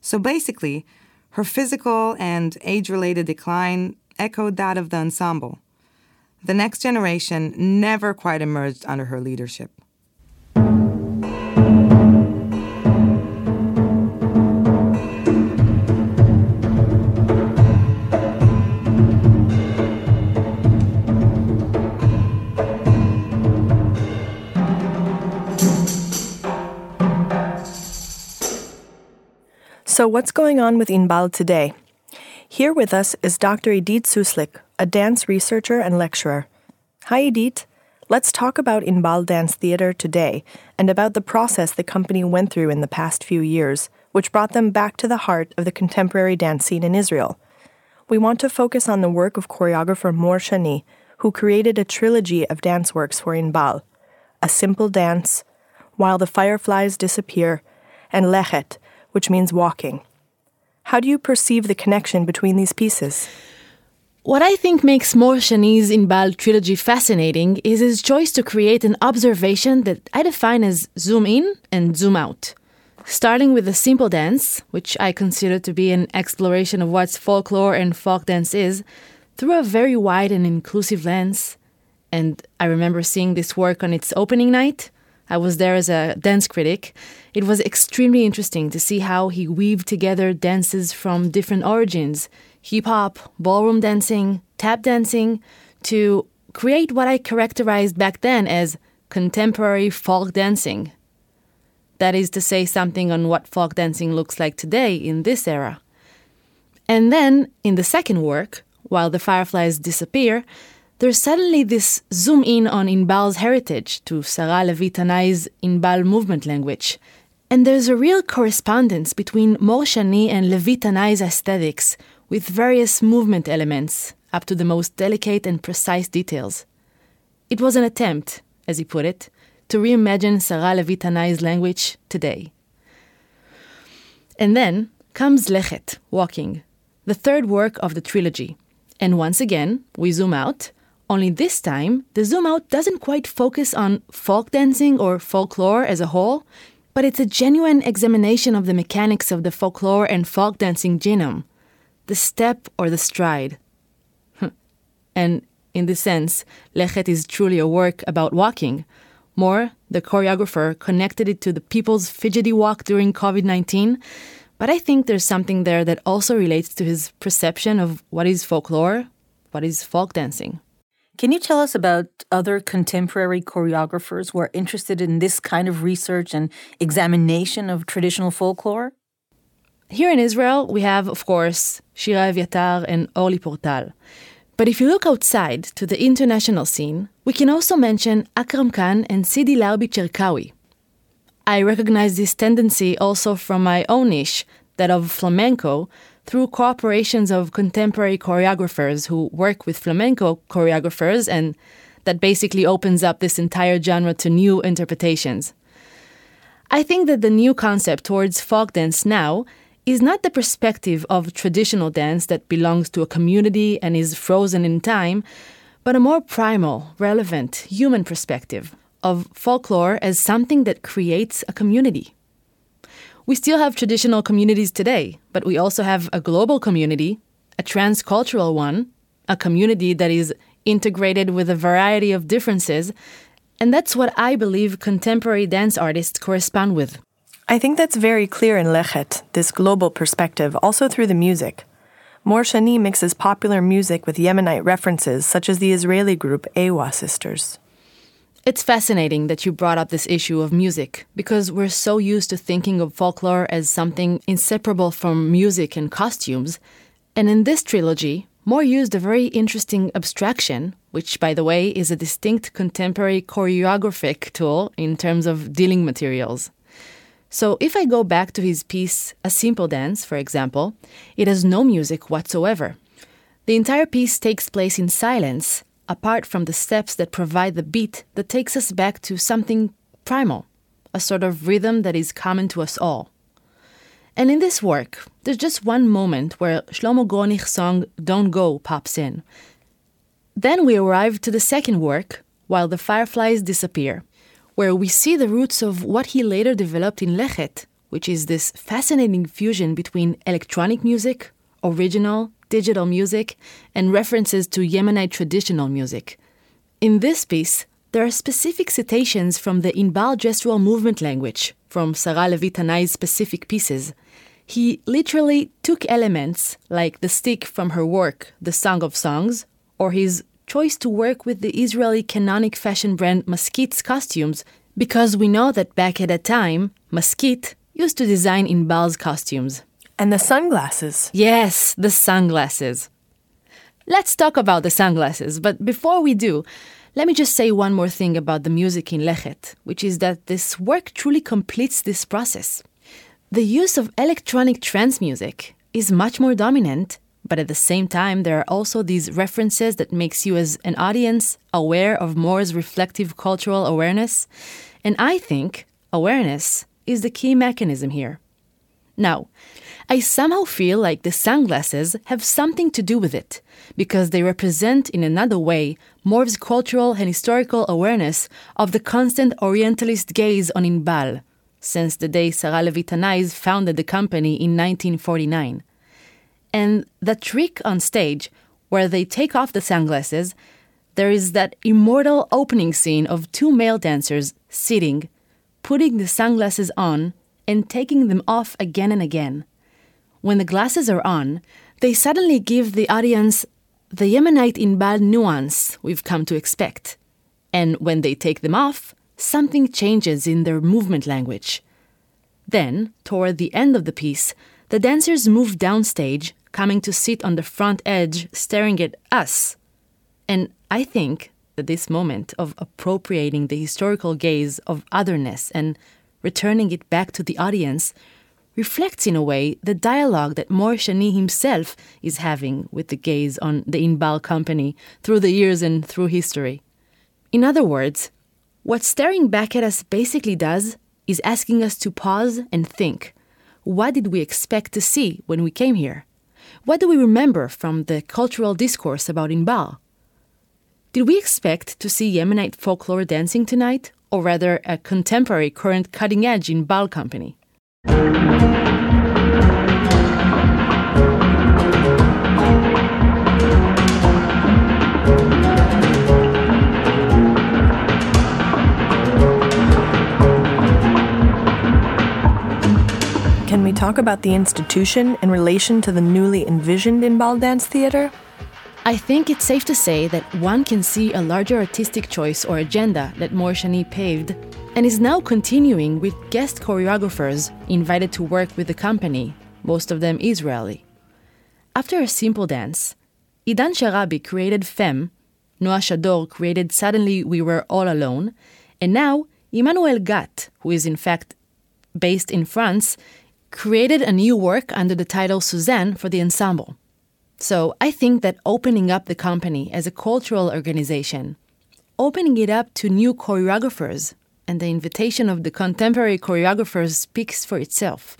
So basically, her physical and age related decline echoed that of the ensemble. The next generation never quite emerged under her leadership.
So, what's going on with Inbal today? Here with us is Dr. Idit Suslik, a dance researcher and lecturer. Hi, Idit. Let's talk about Inbal Dance Theater today and about the process the company went through in the past few years, which brought them back to the heart of the contemporary dance scene in Israel. We want to focus on the work of choreographer Mor Shani, who created a trilogy of dance works for Inbal A Simple Dance, While the Fireflies Disappear, and Lechet, which means walking. How do you perceive the connection between these pieces?
What I think makes Mor Shani's Inbal trilogy fascinating is his choice to create an observation that I define as zoom in and zoom out. Starting with a simple dance, which I consider to be an exploration of what folklore and folk dance is, through a very wide and inclusive lens. And I remember seeing this work on its opening night. I was there as a dance critic, it was extremely interesting to see how he weaved together dances from different origins hip hop, ballroom dancing, tap dancing to create what I characterized back then as contemporary folk dancing. That is to say, something on what folk dancing looks like today in this era. And then, in the second work, while the fireflies disappear, there's suddenly this zoom in on Inbal's heritage to Sarah Levi Tanai's Inbal movement language, and there's a real correspondence between Mor Shani and Levi Tanai's aesthetics, with various movement elements, up to the most delicate and precise details. It was an attempt, as he put it, to reimagine Sarah Levi Tanai's language today. And then comes Lechet, Walking, the third work of the trilogy. And once again, we zoom out, only this time, the zoom out doesn't quite focus on folk dancing or folklore as a whole, but it's a genuine examination of the mechanics of the folklore and folk dancing genome, the step or the stride. and in this sense, Lechet is truly a work about walking. Mor, the choreographer, connected it to the people's fidgety walk during COVID 19, but I think there's something there that also relates to his perception of what is folklore, what is folk dancing.
Can you tell us about other contemporary choreographers who are interested in this kind of research and examination of traditional folklore?
Here in Israel, we have, of course, Shira Evyatar and Orly Portal. But if you look outside to the international scene, we can also mention Akram Khan and Sidi Larbi Cherkaoui. I recognize this tendency also from my own niche, that of flamenco, through cooperations of contemporary choreographers who work with flamenco choreographers, and that basically opens up this entire genre to new interpretations. I think that the new concept towards folk dance now is not the perspective of traditional dance that belongs to a community and is frozen in time, but a more primal, relevant, human perspective of folklore as something that creates a community. We still have traditional communities today, but we also have a global community, a transcultural one, a community that is integrated with a variety of differences, and that's what I believe contemporary dance artists correspond with.
I think that's very clear in Lechet, this global perspective, also through the music. Mor Shani mixes popular music with Yemenite references, such as the Israeli group A-WA Sisters.
It's fascinating that you brought up this issue of music, because we're so used to thinking of folklore as something inseparable from music and costumes. And in this trilogy, Mor used a very interesting abstraction, which, by the way, is a distinct contemporary choreographic tool in terms of dealing materials. So if I go back to his piece, A Simple Dance, for example, it has no music whatsoever. The entire piece takes place in silence, apart from the steps that provide the beat that takes us back to something primal, a sort of rhythm that is common to us all. And in this work, there's just one moment where Shlomo Gronich's song Don't Go pops in. Then we arrive to the second work, While the Fireflies Disappear, where we see the roots of what he later developed in Lechet, which is this fascinating fusion between electronic music, original, digital music, and references to Yemenite traditional music. In this piece, there are specific citations from the Inbal gestural movement language, from Sarah Levi Tanai's specific pieces. He literally took elements like the stick from her work, The Song of Songs, or his choice to work with the Israeli canonic fashion brand Maskit's costumes because we know that back at that time, Maskit used to design Inbal's costumes.
And the sunglasses.
Yes, the sunglasses. Let's talk about the sunglasses, but before we do, let me just say one more thing about the music in Lechet, which is that this work truly completes this process. The use of electronic trance music is much more dominant but at the same time, there are also these references that makes you as an audience aware of Mor's reflective cultural awareness. And I think awareness is the key mechanism here. Now, I somehow feel like the sunglasses have something to do with it, because they represent in another way Mor's cultural and historical awareness of the constant Orientalist gaze on Inbal, since the day Sarah Levi Tanais founded the company in 1949. And the trick on stage, where they take off the sunglasses, there is that immortal opening scene of two male dancers sitting, putting the sunglasses on, and taking them off again and again. When the glasses are on, they suddenly give the audience the Yemenite Inbal nuance we've come to expect. And when they take them off, something changes in their movement language. Then, toward the end of the piece, the dancers move downstage coming to sit on the front edge, staring at us. And I think that this moment of appropriating the historical gaze of otherness and returning it back to the audience reflects in a way the dialogue that Mor Shani himself is having with the gaze on the Inbal company through the years and through history. In other words, what staring back at us basically does is asking us to pause and think what did we expect to see when we came here? What do we remember from the cultural discourse about Inbal? Did we expect to see Yemenite folklore dancing tonight, or rather a contemporary, current cutting edge Inbal company?
Talk about the institution in relation to the newly envisioned Inbal Dance Theater?
I think it's safe to say that one can see a larger artistic choice or agenda that Mor Shani paved and is now continuing with guest choreographers invited to work with the company, most of them Israeli. After a simple dance, Idan Sharabi created Femme, Noa Shadur created Suddenly We Were All Alone, and now Emanuel Gat, who is in fact based in France, created a new work under the title Suzanne for the ensemble. So I think that opening up the company as a cultural organization, opening it up to new choreographers, and the invitation of the contemporary choreographers speaks for itself.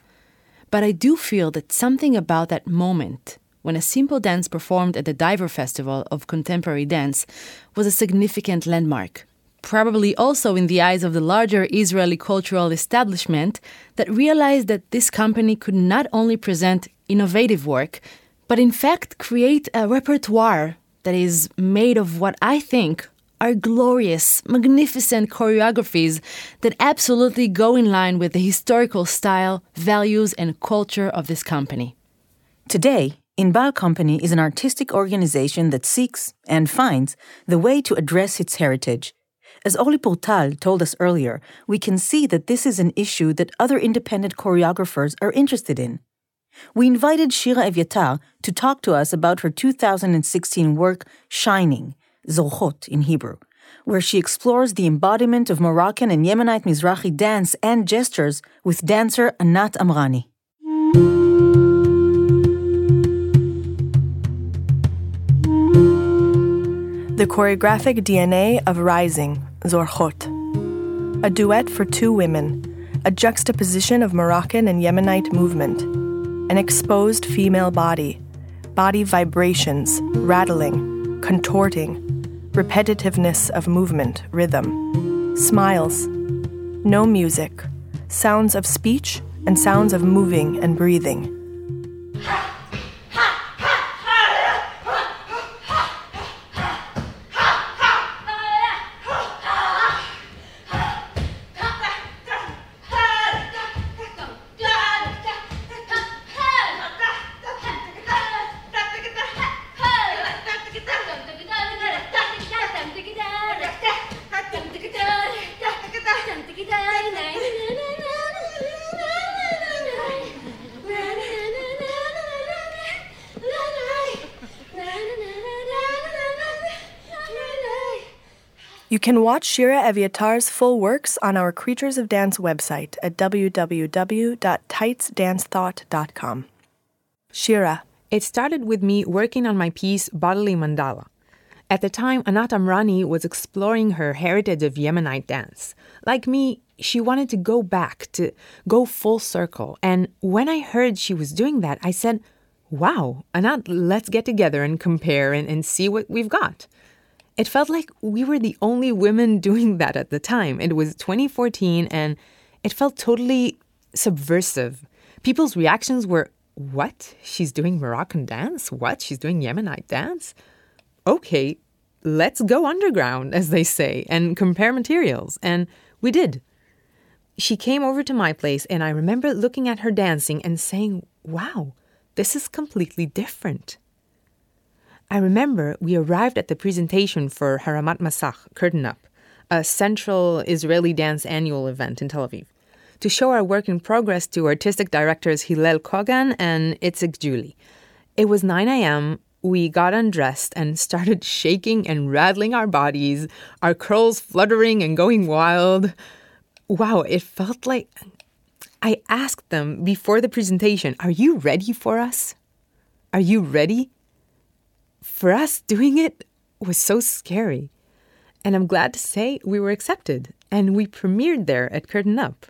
But I do feel that something about that moment, when a simple dance performed at the Diver Festival of Contemporary Dance, was a significant landmark. Probably also in the eyes of the larger Israeli cultural establishment, that realized that this company could not only present innovative work, but in fact create a repertoire that is made of what I think are glorious, magnificent choreographies that absolutely go in line with the historical style, values, and culture of this company.
Today, Inbal Company is an artistic organization that seeks and finds the way to address its heritage. As Orly Portal told us earlier, we can see that this is an issue that other independent choreographers are interested in. We invited Shira Evyatar to talk to us about her 2016 work, Shining, Zorchot in Hebrew, where she explores the embodiment of Moroccan and Yemenite Mizrahi dance and gestures with dancer Anat Amrani.
The choreographic DNA of Rising, Zorchot. A duet for two women, a juxtaposition of Moroccan and Yemenite movement, an exposed female body, body vibrations, rattling, contorting, repetitiveness of movement, rhythm, smiles, no music, sounds of speech and sounds of moving and breathing. Can watch Shira Evyatar's full works on our Creatures of Dance website at www.tightsdancethought.com. Shira.
It started with me working on my piece Bodily Mandala. At the time, Anat Amrani was exploring her heritage of Yemenite dance. Like me, she wanted to go back, to go full circle. And when I heard she was doing that, I said, Wow, Anat, let's get together and compare and, and see what we've got. It felt like we were the only women (laughs) doing that at the time. It was 2014 and it felt totally subversive. People's reactions were, What? She's doing Moroccan dance? What? She's doing Yemenite dance? Okay, let's go underground, (laughs) as they say, and compare materials. And we did. She came over to my place, and I remember looking at her dancing and saying, Wow, this is completely different. I remember we arrived at the presentation for Haramat Masach, Curtain Up, a central Israeli dance annual event in Tel Aviv, to show our work in progress to artistic directors Hillel Kogan and Itzik Giuli. It was 9 a.m. We got undressed and started (laughs) shaking and rattling our bodies, our curls fluttering and going wild. Wow, it felt like. I asked them before the presentation, Are you ready for us? Are you ready? For us, doing it was so scary. And I'm glad to say we were accepted and we premiered there at Curtain Up.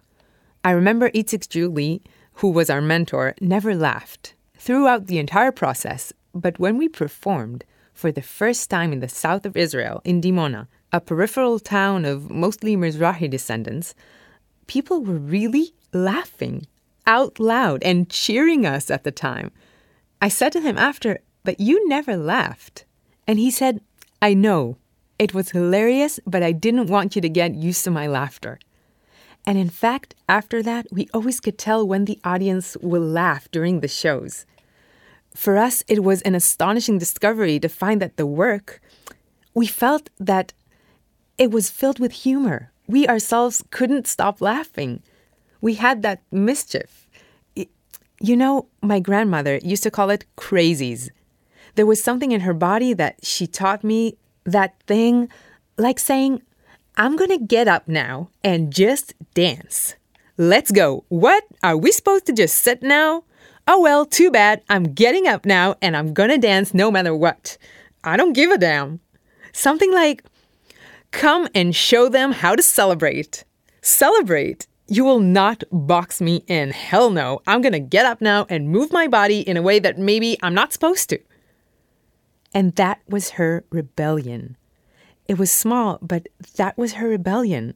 I remember Itzik Giuli, who was our mentor, never laughed throughout the entire process. But when we performed for the first time in the south of Israel, in Dimona, a peripheral town of mostly Mizrahi descendants, people were really laughing out loud and cheering us at the time. I said to him after, but you never laughed. And he said, I know. It was hilarious, but I didn't want you to get used to my laughter. And in fact, after that, we always could tell when the audience will laugh during the shows. For us, it was an astonishing discovery to find that the work, we felt that it was filled with humor. We ourselves couldn't stop laughing. We had that mischief. You know, my grandmother used to call it crazies. There was something in her body that she taught me that thing, like saying, I'm gonna get up now and just dance. Let's go. What? Are we supposed to just sit now? Oh well, too bad. I'm getting up now and I'm gonna dance no matter what. I don't give a damn. Something like, come and show them how to celebrate. Celebrate. You will not box me in. Hell no. I'm gonna get up now and move my body in a way that maybe I'm not supposed to. And that was her rebellion. It was small, but that was her rebellion.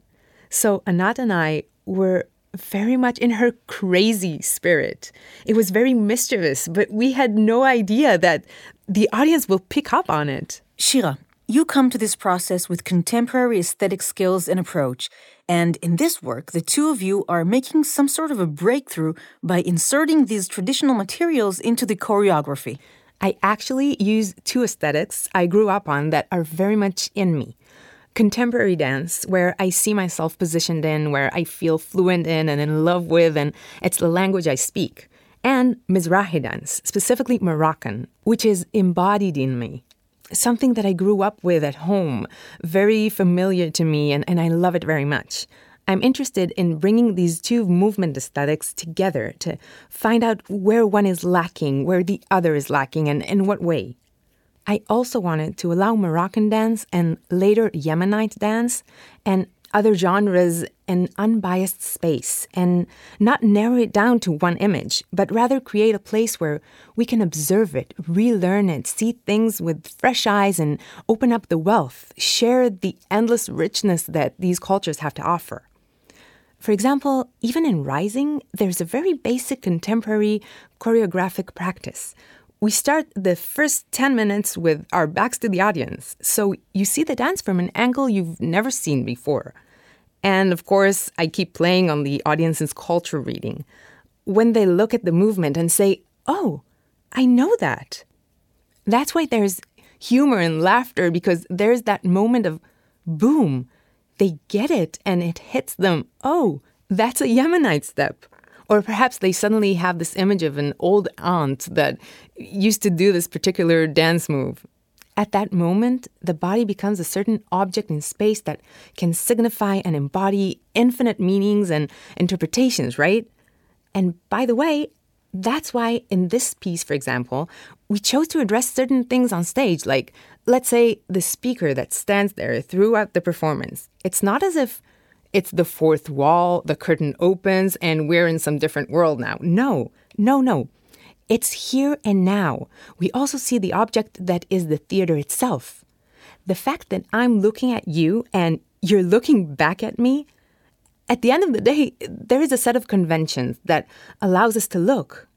So Anat and I were very much in her crazy spirit. It was very mischievous, but we had no idea that the audience will pick up on it.
Shira, you come to this process with contemporary aesthetic skills and approach. And in this work, the two of you are making some sort of a breakthrough by inserting these traditional materials into the choreography.
I actually use two aesthetics I grew up on that are very much in me contemporary dance, where I see myself positioned in, where I feel fluent in and in love with, and it's the language I speak. And Mizrahi dance, specifically Moroccan, which is embodied in me. Something that I grew up with at home, very familiar to me, and, and I love it very much. I'm interested in bringing these two movement aesthetics together to find out where one is lacking, where the other is lacking, and in what way. I also wanted to allow Moroccan dance and later Yemenite dance and other genres an unbiased space and not narrow it down to one image, but rather create a place where we can observe it, relearn it, see things with fresh eyes, and open up the wealth, share the endless richness that these cultures have to offer. For example, even in Rising, there's a very basic contemporary choreographic practice we start the first 10 minutes with our backs to the audience, so you see the dance from an angle you've never seen before. And of course, I keep playing on the audience's culture reading. When they look at the movement and say, Oh, I know that. That's why there's humor and laughter because there's that moment of boom, they get it and it hits them. Oh, that's a Yemenite step. Or perhaps they suddenly have this image of an old aunt that used to do this particular dance move. At that moment, the body becomes a certain object in space that can signify and embody infinite meanings and interpretations, right? And by the way, that's why in this piece, for example, we chose to address certain things on stage, like, let's say, the speaker that stands there throughout the performance. It's not as if it's the fourth wall, the curtain opens, and we're in some different world now. No, no, no. It's here and now. We also see the object that is the theater itself. The fact that I'm looking at you and you're looking back at me, at the end of the day, there is a set of conventions that allows us to look.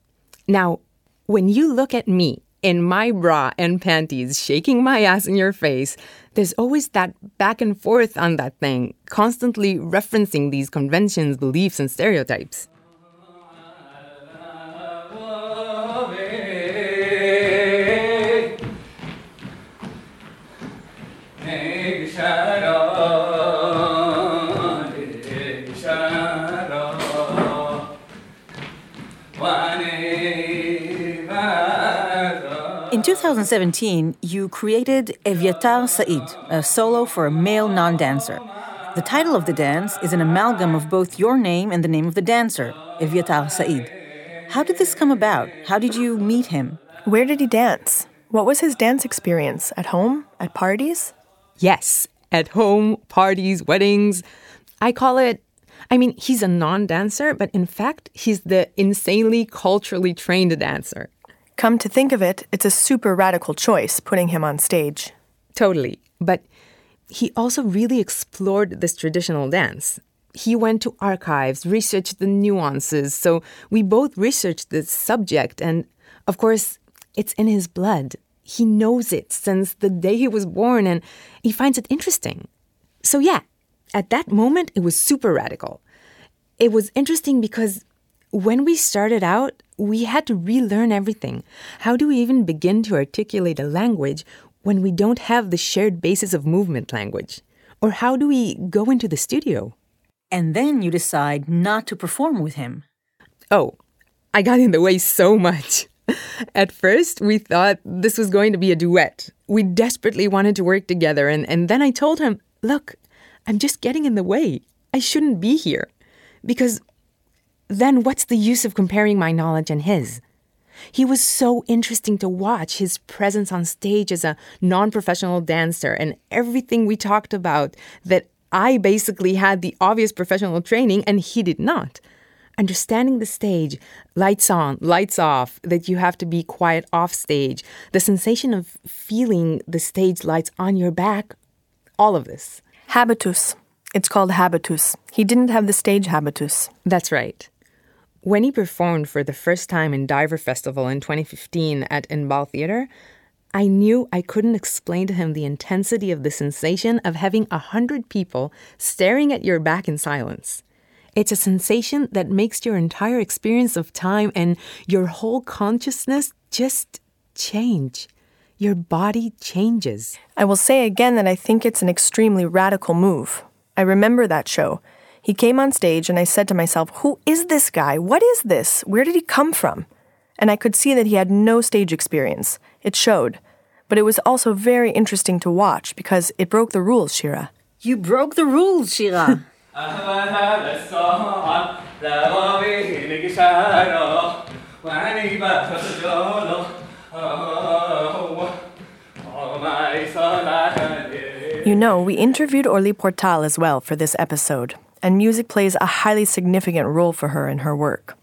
Now, when you look at me in my bra and panties, shaking my ass in your face, there's always that back and forth on that thing, constantly referencing these conventions, beliefs, and stereotypes.
2017, you created Evyatar Said, a solo for a male non dancer. The title of the dance is an amalgam of both your name and the name of the dancer, Evyatar Said. How did this come about? How did you meet him?
Where did he dance? What was his dance experience? At home? At parties?
Yes, at home, parties, weddings. I call it I mean, he's a non dancer, but in fact, he's the insanely culturally trained dancer.
Come to think of it, it's a super radical choice putting him on stage.
Totally. But he also really explored this traditional dance. He went to archives, researched the nuances. So we both researched the subject. And of course, it's in his blood. He knows it since the day he was born and he finds it interesting. So, yeah, at that moment, it was super radical. It was interesting because when we started out, we had to relearn everything. How do we even begin to articulate a language when we don't have the shared basis of movement language? Or how do we go into the studio?
And then you decide not to perform with him.
Oh, I got in the way so much. (laughs) At first, we thought this was going to be a duet. We desperately wanted to work together, and, and then I told him, Look, I'm just getting in the way. I shouldn't be here. Because then what's the use of comparing my knowledge and his? He was so interesting to watch his presence on stage as a non professional dancer and everything we talked about that I basically had the obvious professional training and he did not. Understanding the stage, lights on, lights off, that you have to be quiet off stage, the sensation of feeling the stage lights on your back. all of this.
Habitus. It's called habitus. He didn't have the stage habitus.
That's right. When he performed for the first time in Diver Festival in 2015 at Inbal Theater, I knew I couldn't explain to him the intensity of the sensation of having a hundred people staring at your back in silence. It's a sensation that makes your entire experience of time and your whole consciousness just change. Your body changes.
I will say again that I think it's an extremely radical move. I remember that show. He came on stage, and I said to myself, Who is this guy? What is this? Where did he come from? And I could see that he had no stage experience. It showed. But it was also very interesting to watch because it broke the rules, Shira.
You broke the rules, Shira. (laughs)
You know, we interviewed Orly Portal as well for this episode, and music plays a highly significant role for her in her work.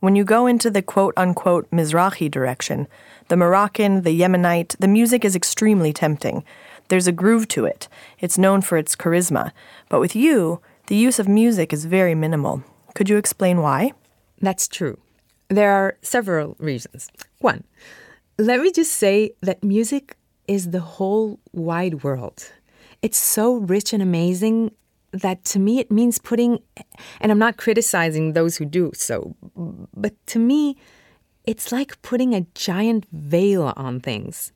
When you go into the quote unquote Mizrahi direction, the Moroccan, the Yemenite, the music is extremely tempting. There's a groove to it. It's known for its charisma. But with you, the use of music is very minimal. Could you explain why?
That's true. There are several reasons. One, let me just say that music is the whole wide world. It's so rich and amazing that to me it means putting, and I'm not criticizing those who do so, but to me, it's like putting a giant veil on things.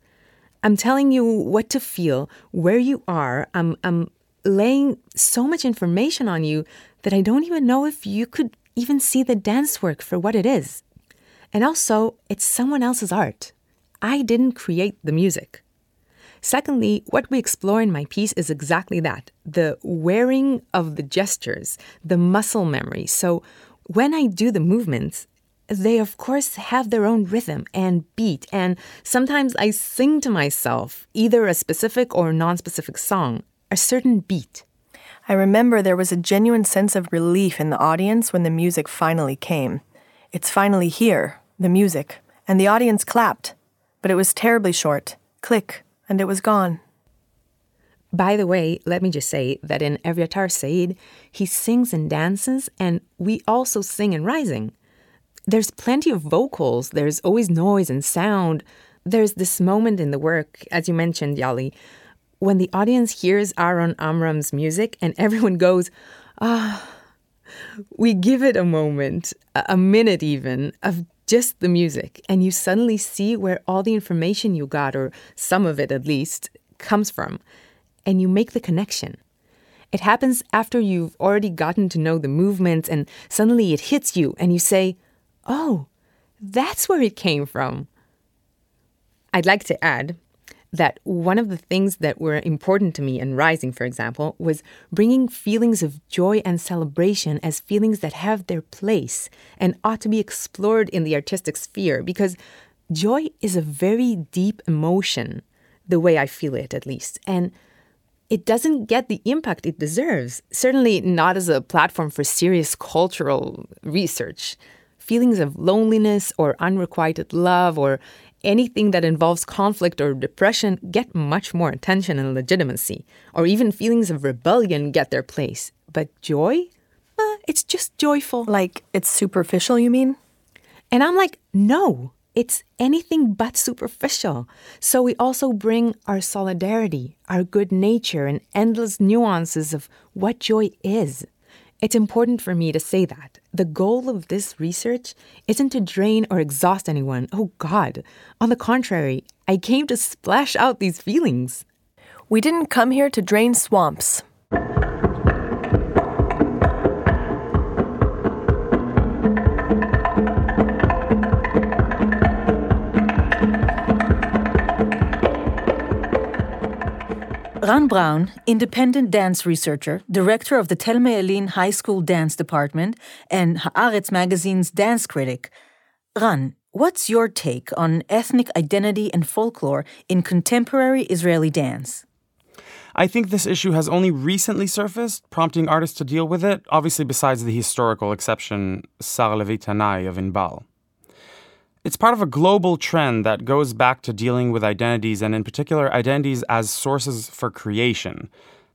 I'm telling you what to feel, where you are. I'm, I'm laying so much information on you that I don't even know if you could even see the dance work for what it is. And also, it's someone else's art. I didn't create the music. Secondly, what we explore in my piece is exactly that the wearing of the gestures, the muscle memory. So when I do the movements, they of course have their own rhythm and beat, and sometimes I sing to myself either a specific or non specific song, a certain beat.
I remember there was a genuine sense of relief in the audience when the music finally came. It's finally here, the music, and the audience clapped, but it was terribly short. Click, and it was gone.
By the way, let me just say that in Evyatar Said, he sings and dances, and we also sing in Rising. There's plenty of vocals, there's always noise and sound. There's this moment in the work, as you mentioned, Yali, when the audience hears Aaron Amram's music and (laughs) everyone goes, ah, we give it a moment, a minute even, of just the music, and you suddenly see where all the information you got, or some of it at least, comes from, and you make the connection. It happens after you've already gotten to know the movements, and suddenly it hits you, and you say, Oh, that's where it came from. I'd like to add that one of the things that were important to me in Rising, for example, was bringing feelings of joy and celebration as feelings that have their place and ought to be explored in the artistic sphere because joy is a very deep emotion, the way I feel it at least. And it doesn't get the impact it deserves, certainly not as a platform for serious cultural research. Feelings of loneliness or unrequited love or anything that involves conflict or depression get much more attention and legitimacy, or even feelings of rebellion get their place. But joy? Uh, it's just joyful.
Like it's superficial, you mean?
And I'm like, no, it's anything but superficial. So we also bring our solidarity, our good nature, and endless nuances of what joy is. It's important for me to say that. The goal of this research isn't to drain or exhaust anyone. Oh, God. On the contrary, I came to splash out these feelings.
We didn't come here to drain swamps.
Ran Brown, independent dance researcher, director of the Telma Yellin High School Dance Department, and Haaretz magazine's dance critic. Ran, what's your take on ethnic identity and folklore in contemporary Israeli dance?
I think this issue has only recently surfaced, prompting artists to deal with it, obviously, besides the historical exception Sarah Levi Tanai of Inbal. It's part of a global trend that goes back to dealing with identities, and in particular, identities as sources for creation,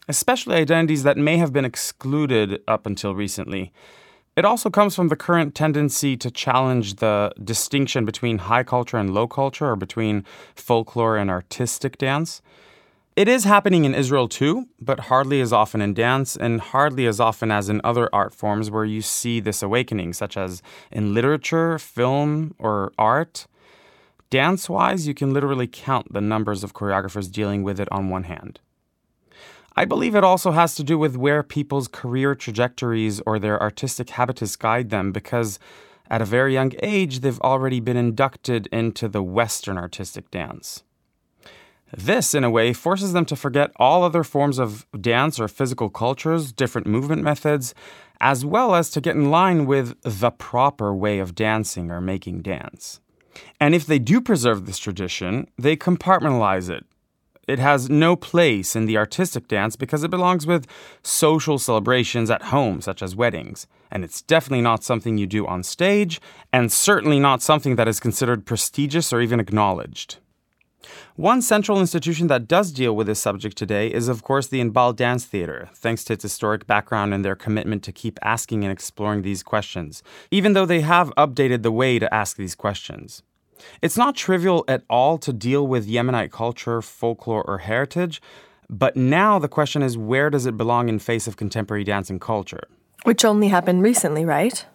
especially identities that may have been excluded up until recently. It also comes from the current tendency to challenge the distinction between high culture and low culture, or between folklore and artistic dance. It is happening in Israel too, but hardly as often in dance and hardly as often as in other art forms where you see this awakening, such as in literature, film, or art. Dance wise, you can literally count the numbers of choreographers dealing with it on one hand. I believe it also has to do with where people's career trajectories or their artistic habitus guide them because at a very young age, they've already been inducted into the Western artistic dance. This, in a way, forces them to forget all other forms of dance or physical cultures, different movement methods, as well as to get in line with the proper way of dancing or making dance. And if they do preserve this tradition, they compartmentalize it. It has no place in the artistic dance because it belongs with social celebrations at home, such as weddings. And it's definitely not something you do on stage, and certainly not something that is considered prestigious or even acknowledged. One central institution that does deal with this subject today is, of course, the Inbal Dance Theater, thanks to its historic background and their commitment to keep asking and exploring these questions, even though they have updated the way to ask these questions. It's not trivial at all to deal with Yemenite culture, folklore, or heritage, but now the question is where does it belong in face of contemporary dancing culture?
Which only happened recently, right?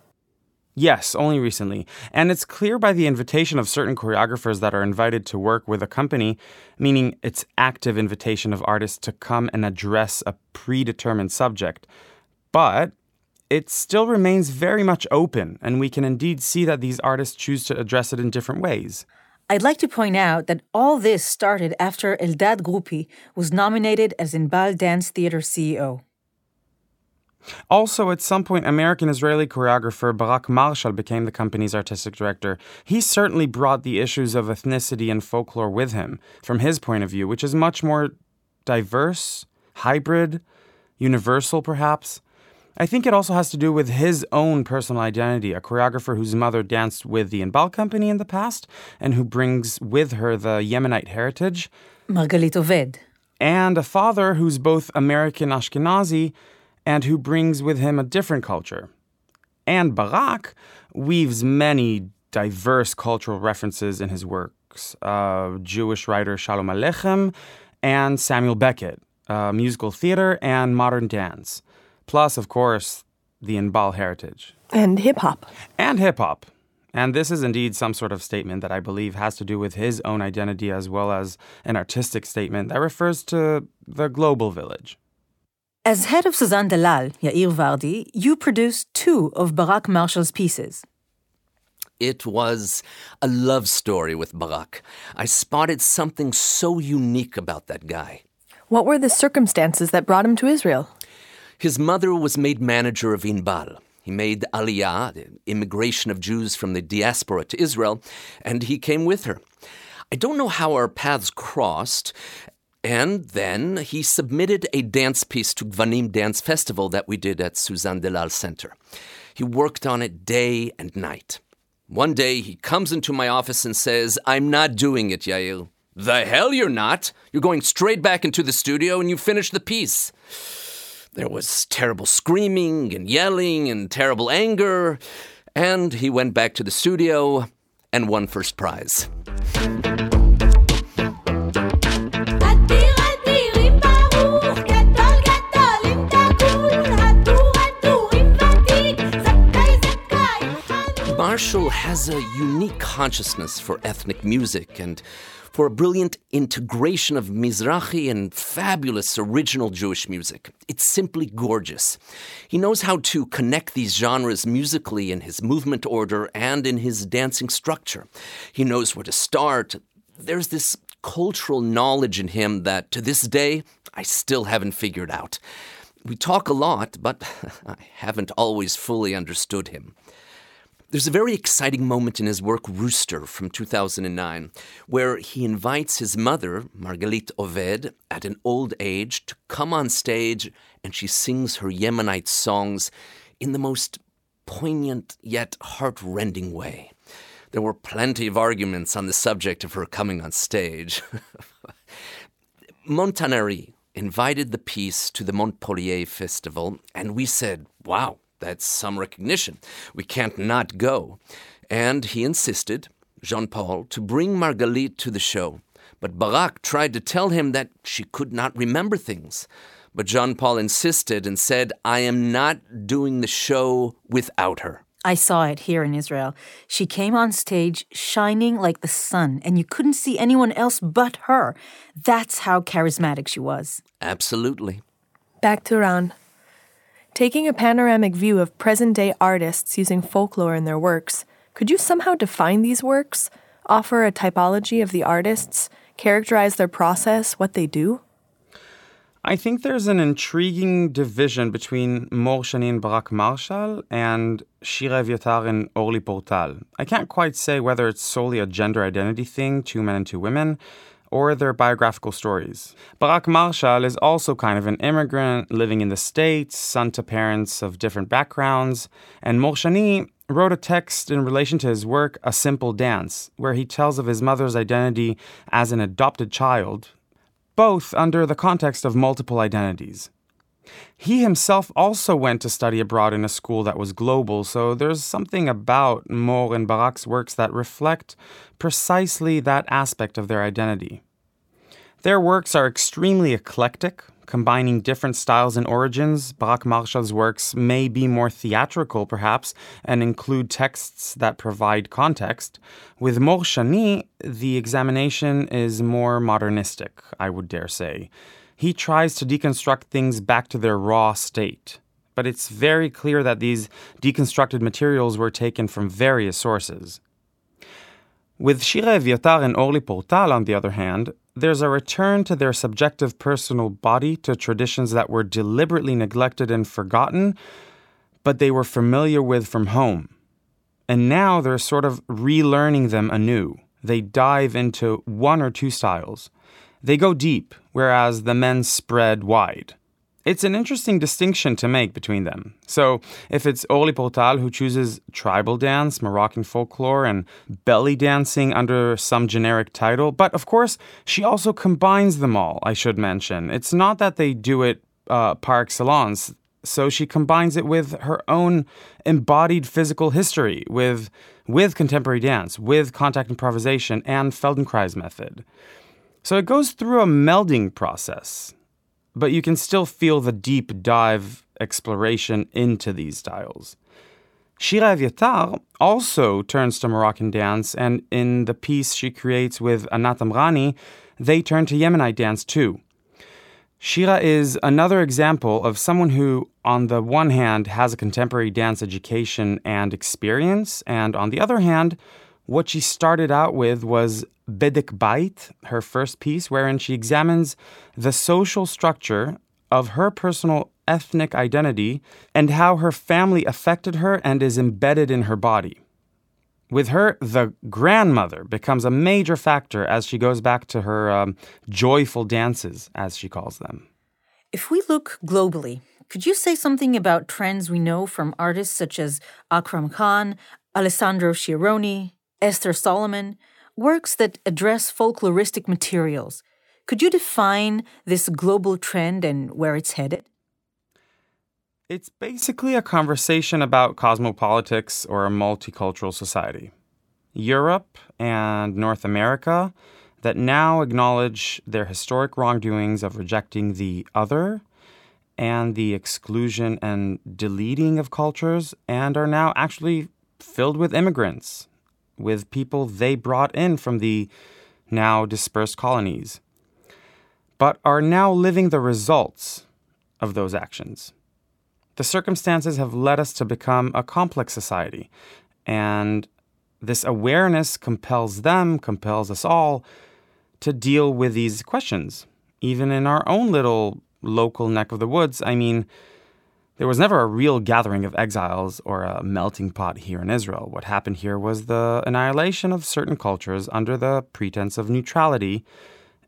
Yes, only recently. And it's clear by the invitation of certain choreographers that are invited to work with a company, meaning it's active invitation of artists to come and address a predetermined subject. But it still remains very much open, and we can indeed see that these artists choose to address it in different ways.
I'd like to point out that all this started after Eldad Grupi was nominated as Inbal Dance Theater CEO.
Also, at some point, American Israeli choreographer Barak Marshall became the company's artistic director. He certainly brought the issues of ethnicity and folklore with him, from his point of view, which is much more diverse, hybrid, universal, perhaps. I think it also has to do with his own personal identity, a choreographer whose mother danced with the Inbal Company in the past and who brings with her the Yemenite heritage.
Margalit Oved.
And a father who's both American Ashkenazi and who brings with him a different culture. And Barak weaves many diverse cultural references in his works. Uh, Jewish writer Shalom Aleichem and Samuel Beckett, uh, musical theater and modern dance. Plus, of course, the Inbal heritage.
And hip hop.
And hip hop. And this is indeed some sort of statement that I believe has to do with his own identity as well as an artistic statement that refers to the global village.
As head of Suzanne Dalal, Yair Vardi, you produced two of Barak Marshall's pieces.
It was a love story with Barak. I spotted something so unique about that guy.
What were the circumstances that brought him to Israel?
His mother was made manager of Inbal. He made Aliyah, the immigration of Jews from the diaspora to Israel, and he came with her. I don't know how our paths crossed, and then he submitted a dance piece to Gvanim Dance Festival that we did at Suzanne Dalal Center. He worked on it day and night. One day he comes into my office and says, I'm not doing it, Yair. The hell you're not. You're going straight back into the studio and you finish the piece. There was terrible screaming and yelling and terrible anger, and he went back to the studio and won first prize. Marshall has a unique consciousness for ethnic music and for a brilliant integration of Mizrahi and fabulous original Jewish music. It's simply gorgeous. He knows how to connect these genres musically in his movement order and in his dancing structure. He knows where to start. There's this cultural knowledge in him that to this day I still haven't figured out. We talk a lot, but (laughs) I haven't always fully understood him. There's a very exciting moment in his work Rooster from 2009 where he invites his mother, Margalit Oved, at an old age to come on stage and she sings her Yemenite songs in the most poignant yet heartrending way. There were plenty of arguments on the subject of her coming on stage. (laughs) Montanari invited the piece to the Montpellier Festival, and we said, wow, that's some recognition. We can't not go. And he insisted, Jean Paul, to bring Margalit to the show. But Barak tried to tell him that she could not remember things. But Jean Paul insisted and said, I am not doing the show without her.
I saw it here in Israel. She came on stage shining like the sun, and you couldn't see anyone else but her. That's how charismatic she was.
Absolutely.
Back to Ran. Taking a panoramic view of present day artists using folklore in their works, could you somehow define these works, offer a typology of the artists, characterize their process, what they do?
I think there's an intriguing division between Mor Shani and Barak Marshall and Shira Evyatar and Orly Portal. I can't quite say whether it's solely a gender identity thing, two men and two women, or their biographical stories. Barak Marshall is also kind of an immigrant living in the States, son to parents of different backgrounds, and Mor Shani wrote a text in relation to his work, A Simple Dance, where he tells of his mother's identity as an adopted child, both under the context of multiple identities. He himself also went to study abroad in a school that was global, so there's something about Mor and Barak's works that reflect precisely that aspect of their identity. Their works are extremely eclectic, combining different styles and origins. Barak Marshall's works may be more theatrical, perhaps, and include texts that provide context. With Mor Shani, the examination is more modernistic, I would dare say. He tries to deconstruct things back to their raw state. But it's very clear that these deconstructed materials were taken from various sources. With Shira Evyatar and Orly Portal, on the other hand, there's a return to their subjective personal body to traditions that were deliberately neglected and forgotten, but they were familiar with from home. And now they're sort of relearning them anew. They dive into one or two styles. They go deep, whereas the men spread wide. It's an interesting distinction to make between them. So, if it's Orly Portal who chooses tribal dance, Moroccan folklore, and belly dancing under some generic title, but of course, she also combines them all, I should mention. It's not that they do it uh, par excellence. So she combines it with her own embodied physical history, with, with contemporary dance, with contact improvisation, and Feldenkrais method. So it goes through a melding process but you can still feel the deep dive exploration into these styles. Shira Evyatar also turns to Moroccan dance, and in the piece she creates with Anat Amrani, they turn to Yemenite dance too. Shira is another example of someone who, on the one hand, has a contemporary dance education and experience, and on the other hand, what she started out with was Bedek Bait, her first piece, wherein she examines the social structure of her personal ethnic identity and how her family affected her and is embedded in her body. With her, the grandmother becomes a major factor as she goes back to her um, joyful dances, as she calls them.
If we look globally, could you say something about trends we know from artists such as Akram Khan, Alessandro Sciarroni, Eszter Salamon, works that address folkloristic materials. Could you define this global trend and where it's headed?
It's basically a conversation about cosmopolitics or a multicultural society. Europe and North America that now acknowledge their historic wrongdoings of rejecting the other and the exclusion and deleting of cultures and are now actually filled with immigrants with people they brought in from the now dispersed colonies, but are now living the results of those actions. The circumstances have led us to become a complex society, and this awareness compels them, compels us all to deal with these questions. Even in our own little local neck of the woods, I mean, there was never a real gathering of exiles or a melting pot here in Israel. What happened here was the annihilation of certain cultures under the pretense of neutrality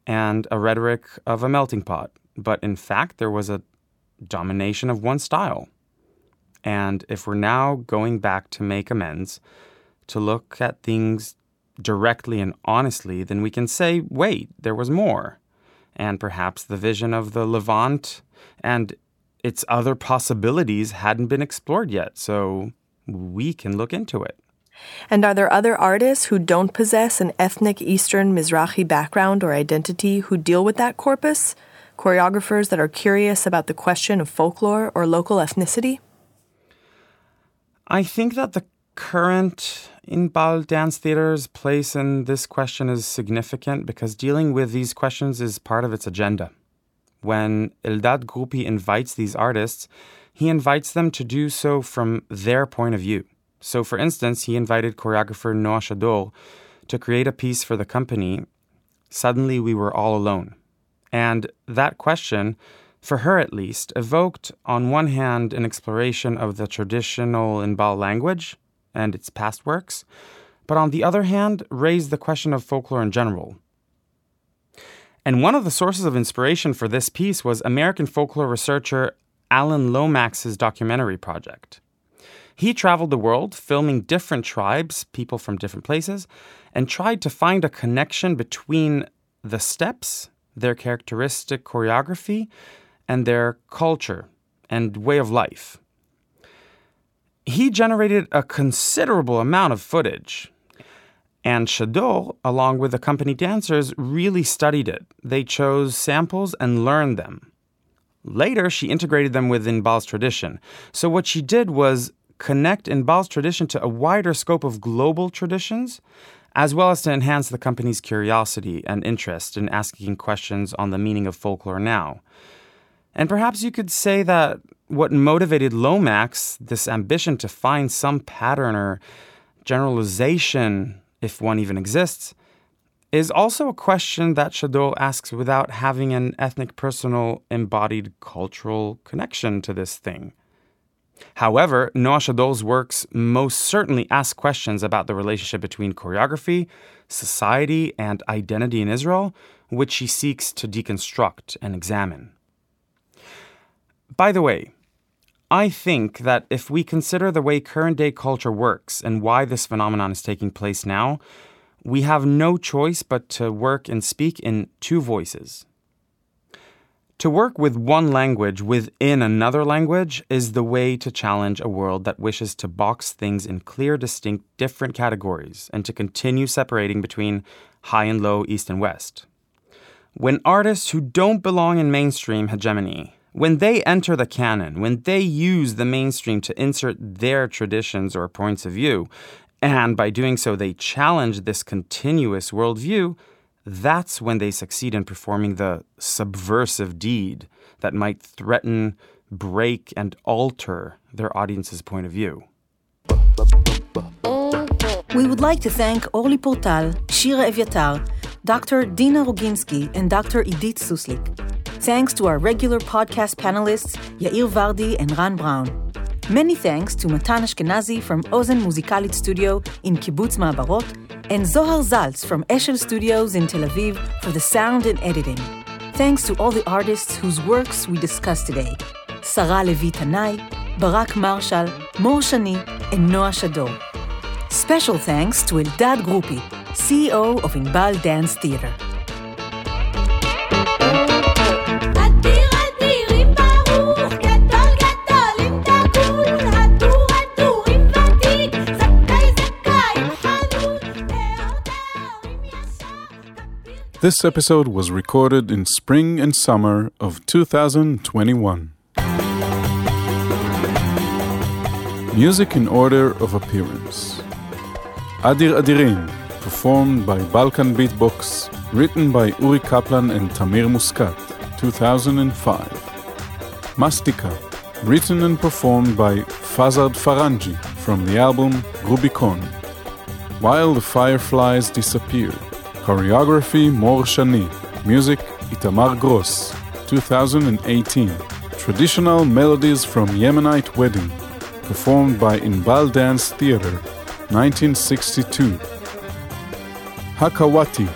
and a rhetoric of a melting pot. But in fact, there was a domination of one style. And if we're now going back to make amends, to look at things directly and honestly, then we can say, wait, there was more. And perhaps the vision of the Levant and its other possibilities hadn't been explored yet, so we can look into it.
And are there other artists who don't possess an ethnic Eastern Mizrahi background or identity who deal with that corpus? Choreographers that are curious about the question of folklore or local ethnicity?
I think that the current Inbal Dance Theater's place in this question is significant because dealing with these questions is part of its agenda. When Eldad Grupi invites these artists, he invites them to do so from their point of view. So, for instance, he invited choreographer Noa Shadur to create a piece for the company. Suddenly, we were all alone. And that question, for her at least, evoked, on one hand, an exploration of the traditional Inbal language and its past works, but on the other hand, raised the question of folklore in general. And one of the sources of inspiration for this piece was American folklore researcher Alan Lomax's documentary project. He traveled the world filming different tribes, people from different places, and tried to find a connection between the steps, their characteristic choreography, and their culture and way of life. He generated a considerable amount of footage. And Shadur, along with the company dancers, really studied it. They chose samples and learned them. Later, she integrated them with Inbal's tradition. So, what she did was connect Inbal's tradition to a wider scope of global traditions, as well as to enhance the company's curiosity and interest in asking questions on the meaning of folklore now. And perhaps you could say that what motivated Lomax, this ambition to find some pattern or generalization, if one even exists, is also a question that Shadur asks without having an ethnic, personal, embodied cultural connection to this thing. However, Noa Shadur's works most certainly ask questions about the relationship between choreography, society, and identity in Israel, which she seeks to deconstruct and examine. By the way, I think that if we consider the way current day culture works and why this phenomenon is taking place now, we have no choice but to work and speak in two voices. To work with one language within another language is the way to challenge a world that wishes to box things in clear, distinct, different categories and to continue separating between high and low, east and west. When artists who don't belong in mainstream hegemony when they enter the canon, when they use the mainstream to insert their traditions or points of view, and by doing so they challenge this continuous worldview, that's when they succeed in performing the subversive deed that might threaten, break, and alter their audience's point of view.
We would like to thank Orly Portal, Shira Evyatar, Dr. Dina Roginsky, and Dr. Idit Suslik. Thanks to our regular podcast panelists, Yair Vardi and Ran Brown. Many thanks to Matan Ashkenazi from Ozen Muzikalit Studio in Kibbutz Ma'abarot, and Zohar Zaltz from Eshel Studios in Tel Aviv for the sound and editing. Thanks to all the artists whose works we discussed today Sarah Levi Tanai, Barak Marshall, Mor Shani, and Noa Shadur. Special thanks to Eldad Grupi, CEO of Inbal Dance Theater.
This episode was recorded in spring and summer of 2021. Music in order of appearance Adir Adirim, performed by Balkan Beatbox, written by Uri Kaplan and Tamir Muscat, 2005. Mastika, written and performed by Farzad Faranji from the album Rubicon. While the Fireflies Disappeared, Choreography Mor Shani. Music Itamar Gross. 2018. Traditional Melodies from Yemenite Wedding. Performed by Inbal Dance Theater. 1962. Hakawati.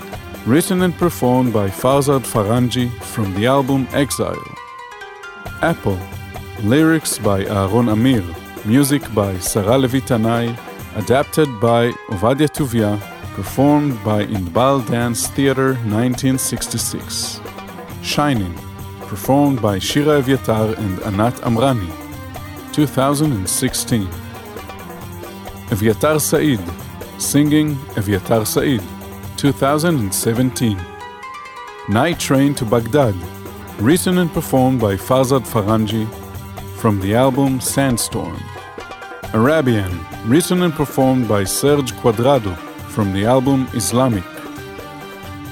Written and performed by Farzad Faranji from the album Exile. Apple. Lyrics by Aaron Amir. Music by Sarah Levi Tanai adapted by Ovadia Tuvia, performed by Inbal Dance Theater 1966. Shining, performed by Shira Evyatar and Anat Amrani, 2016. Evyatar Said, singing Evyatar Said, 2017. Night Train to Baghdad, written and performed by Farzad Faranji from the album Sandstorm. Arabian, written and performed by Serge Quadrado from the album Islamic.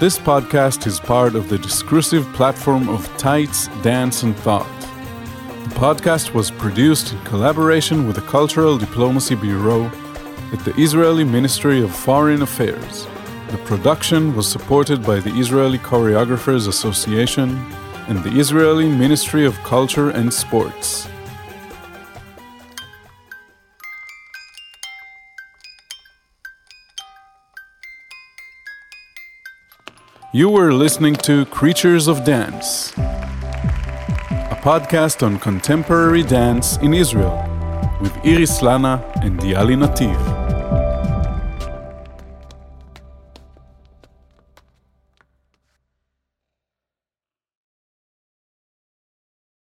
This podcast is part of the discursive platform of Tights, Dance, and Thought. The podcast was produced in collaboration with the Cultural Diplomacy Bureau at the Israeli Ministry of Foreign Affairs. The production was supported by the Israeli Choreographers Association and the Israeli Ministry of Culture and Sports. You were listening to Creatures of Dance, a podcast on contemporary dance in Israel with Iris Lana and Yali Nativ.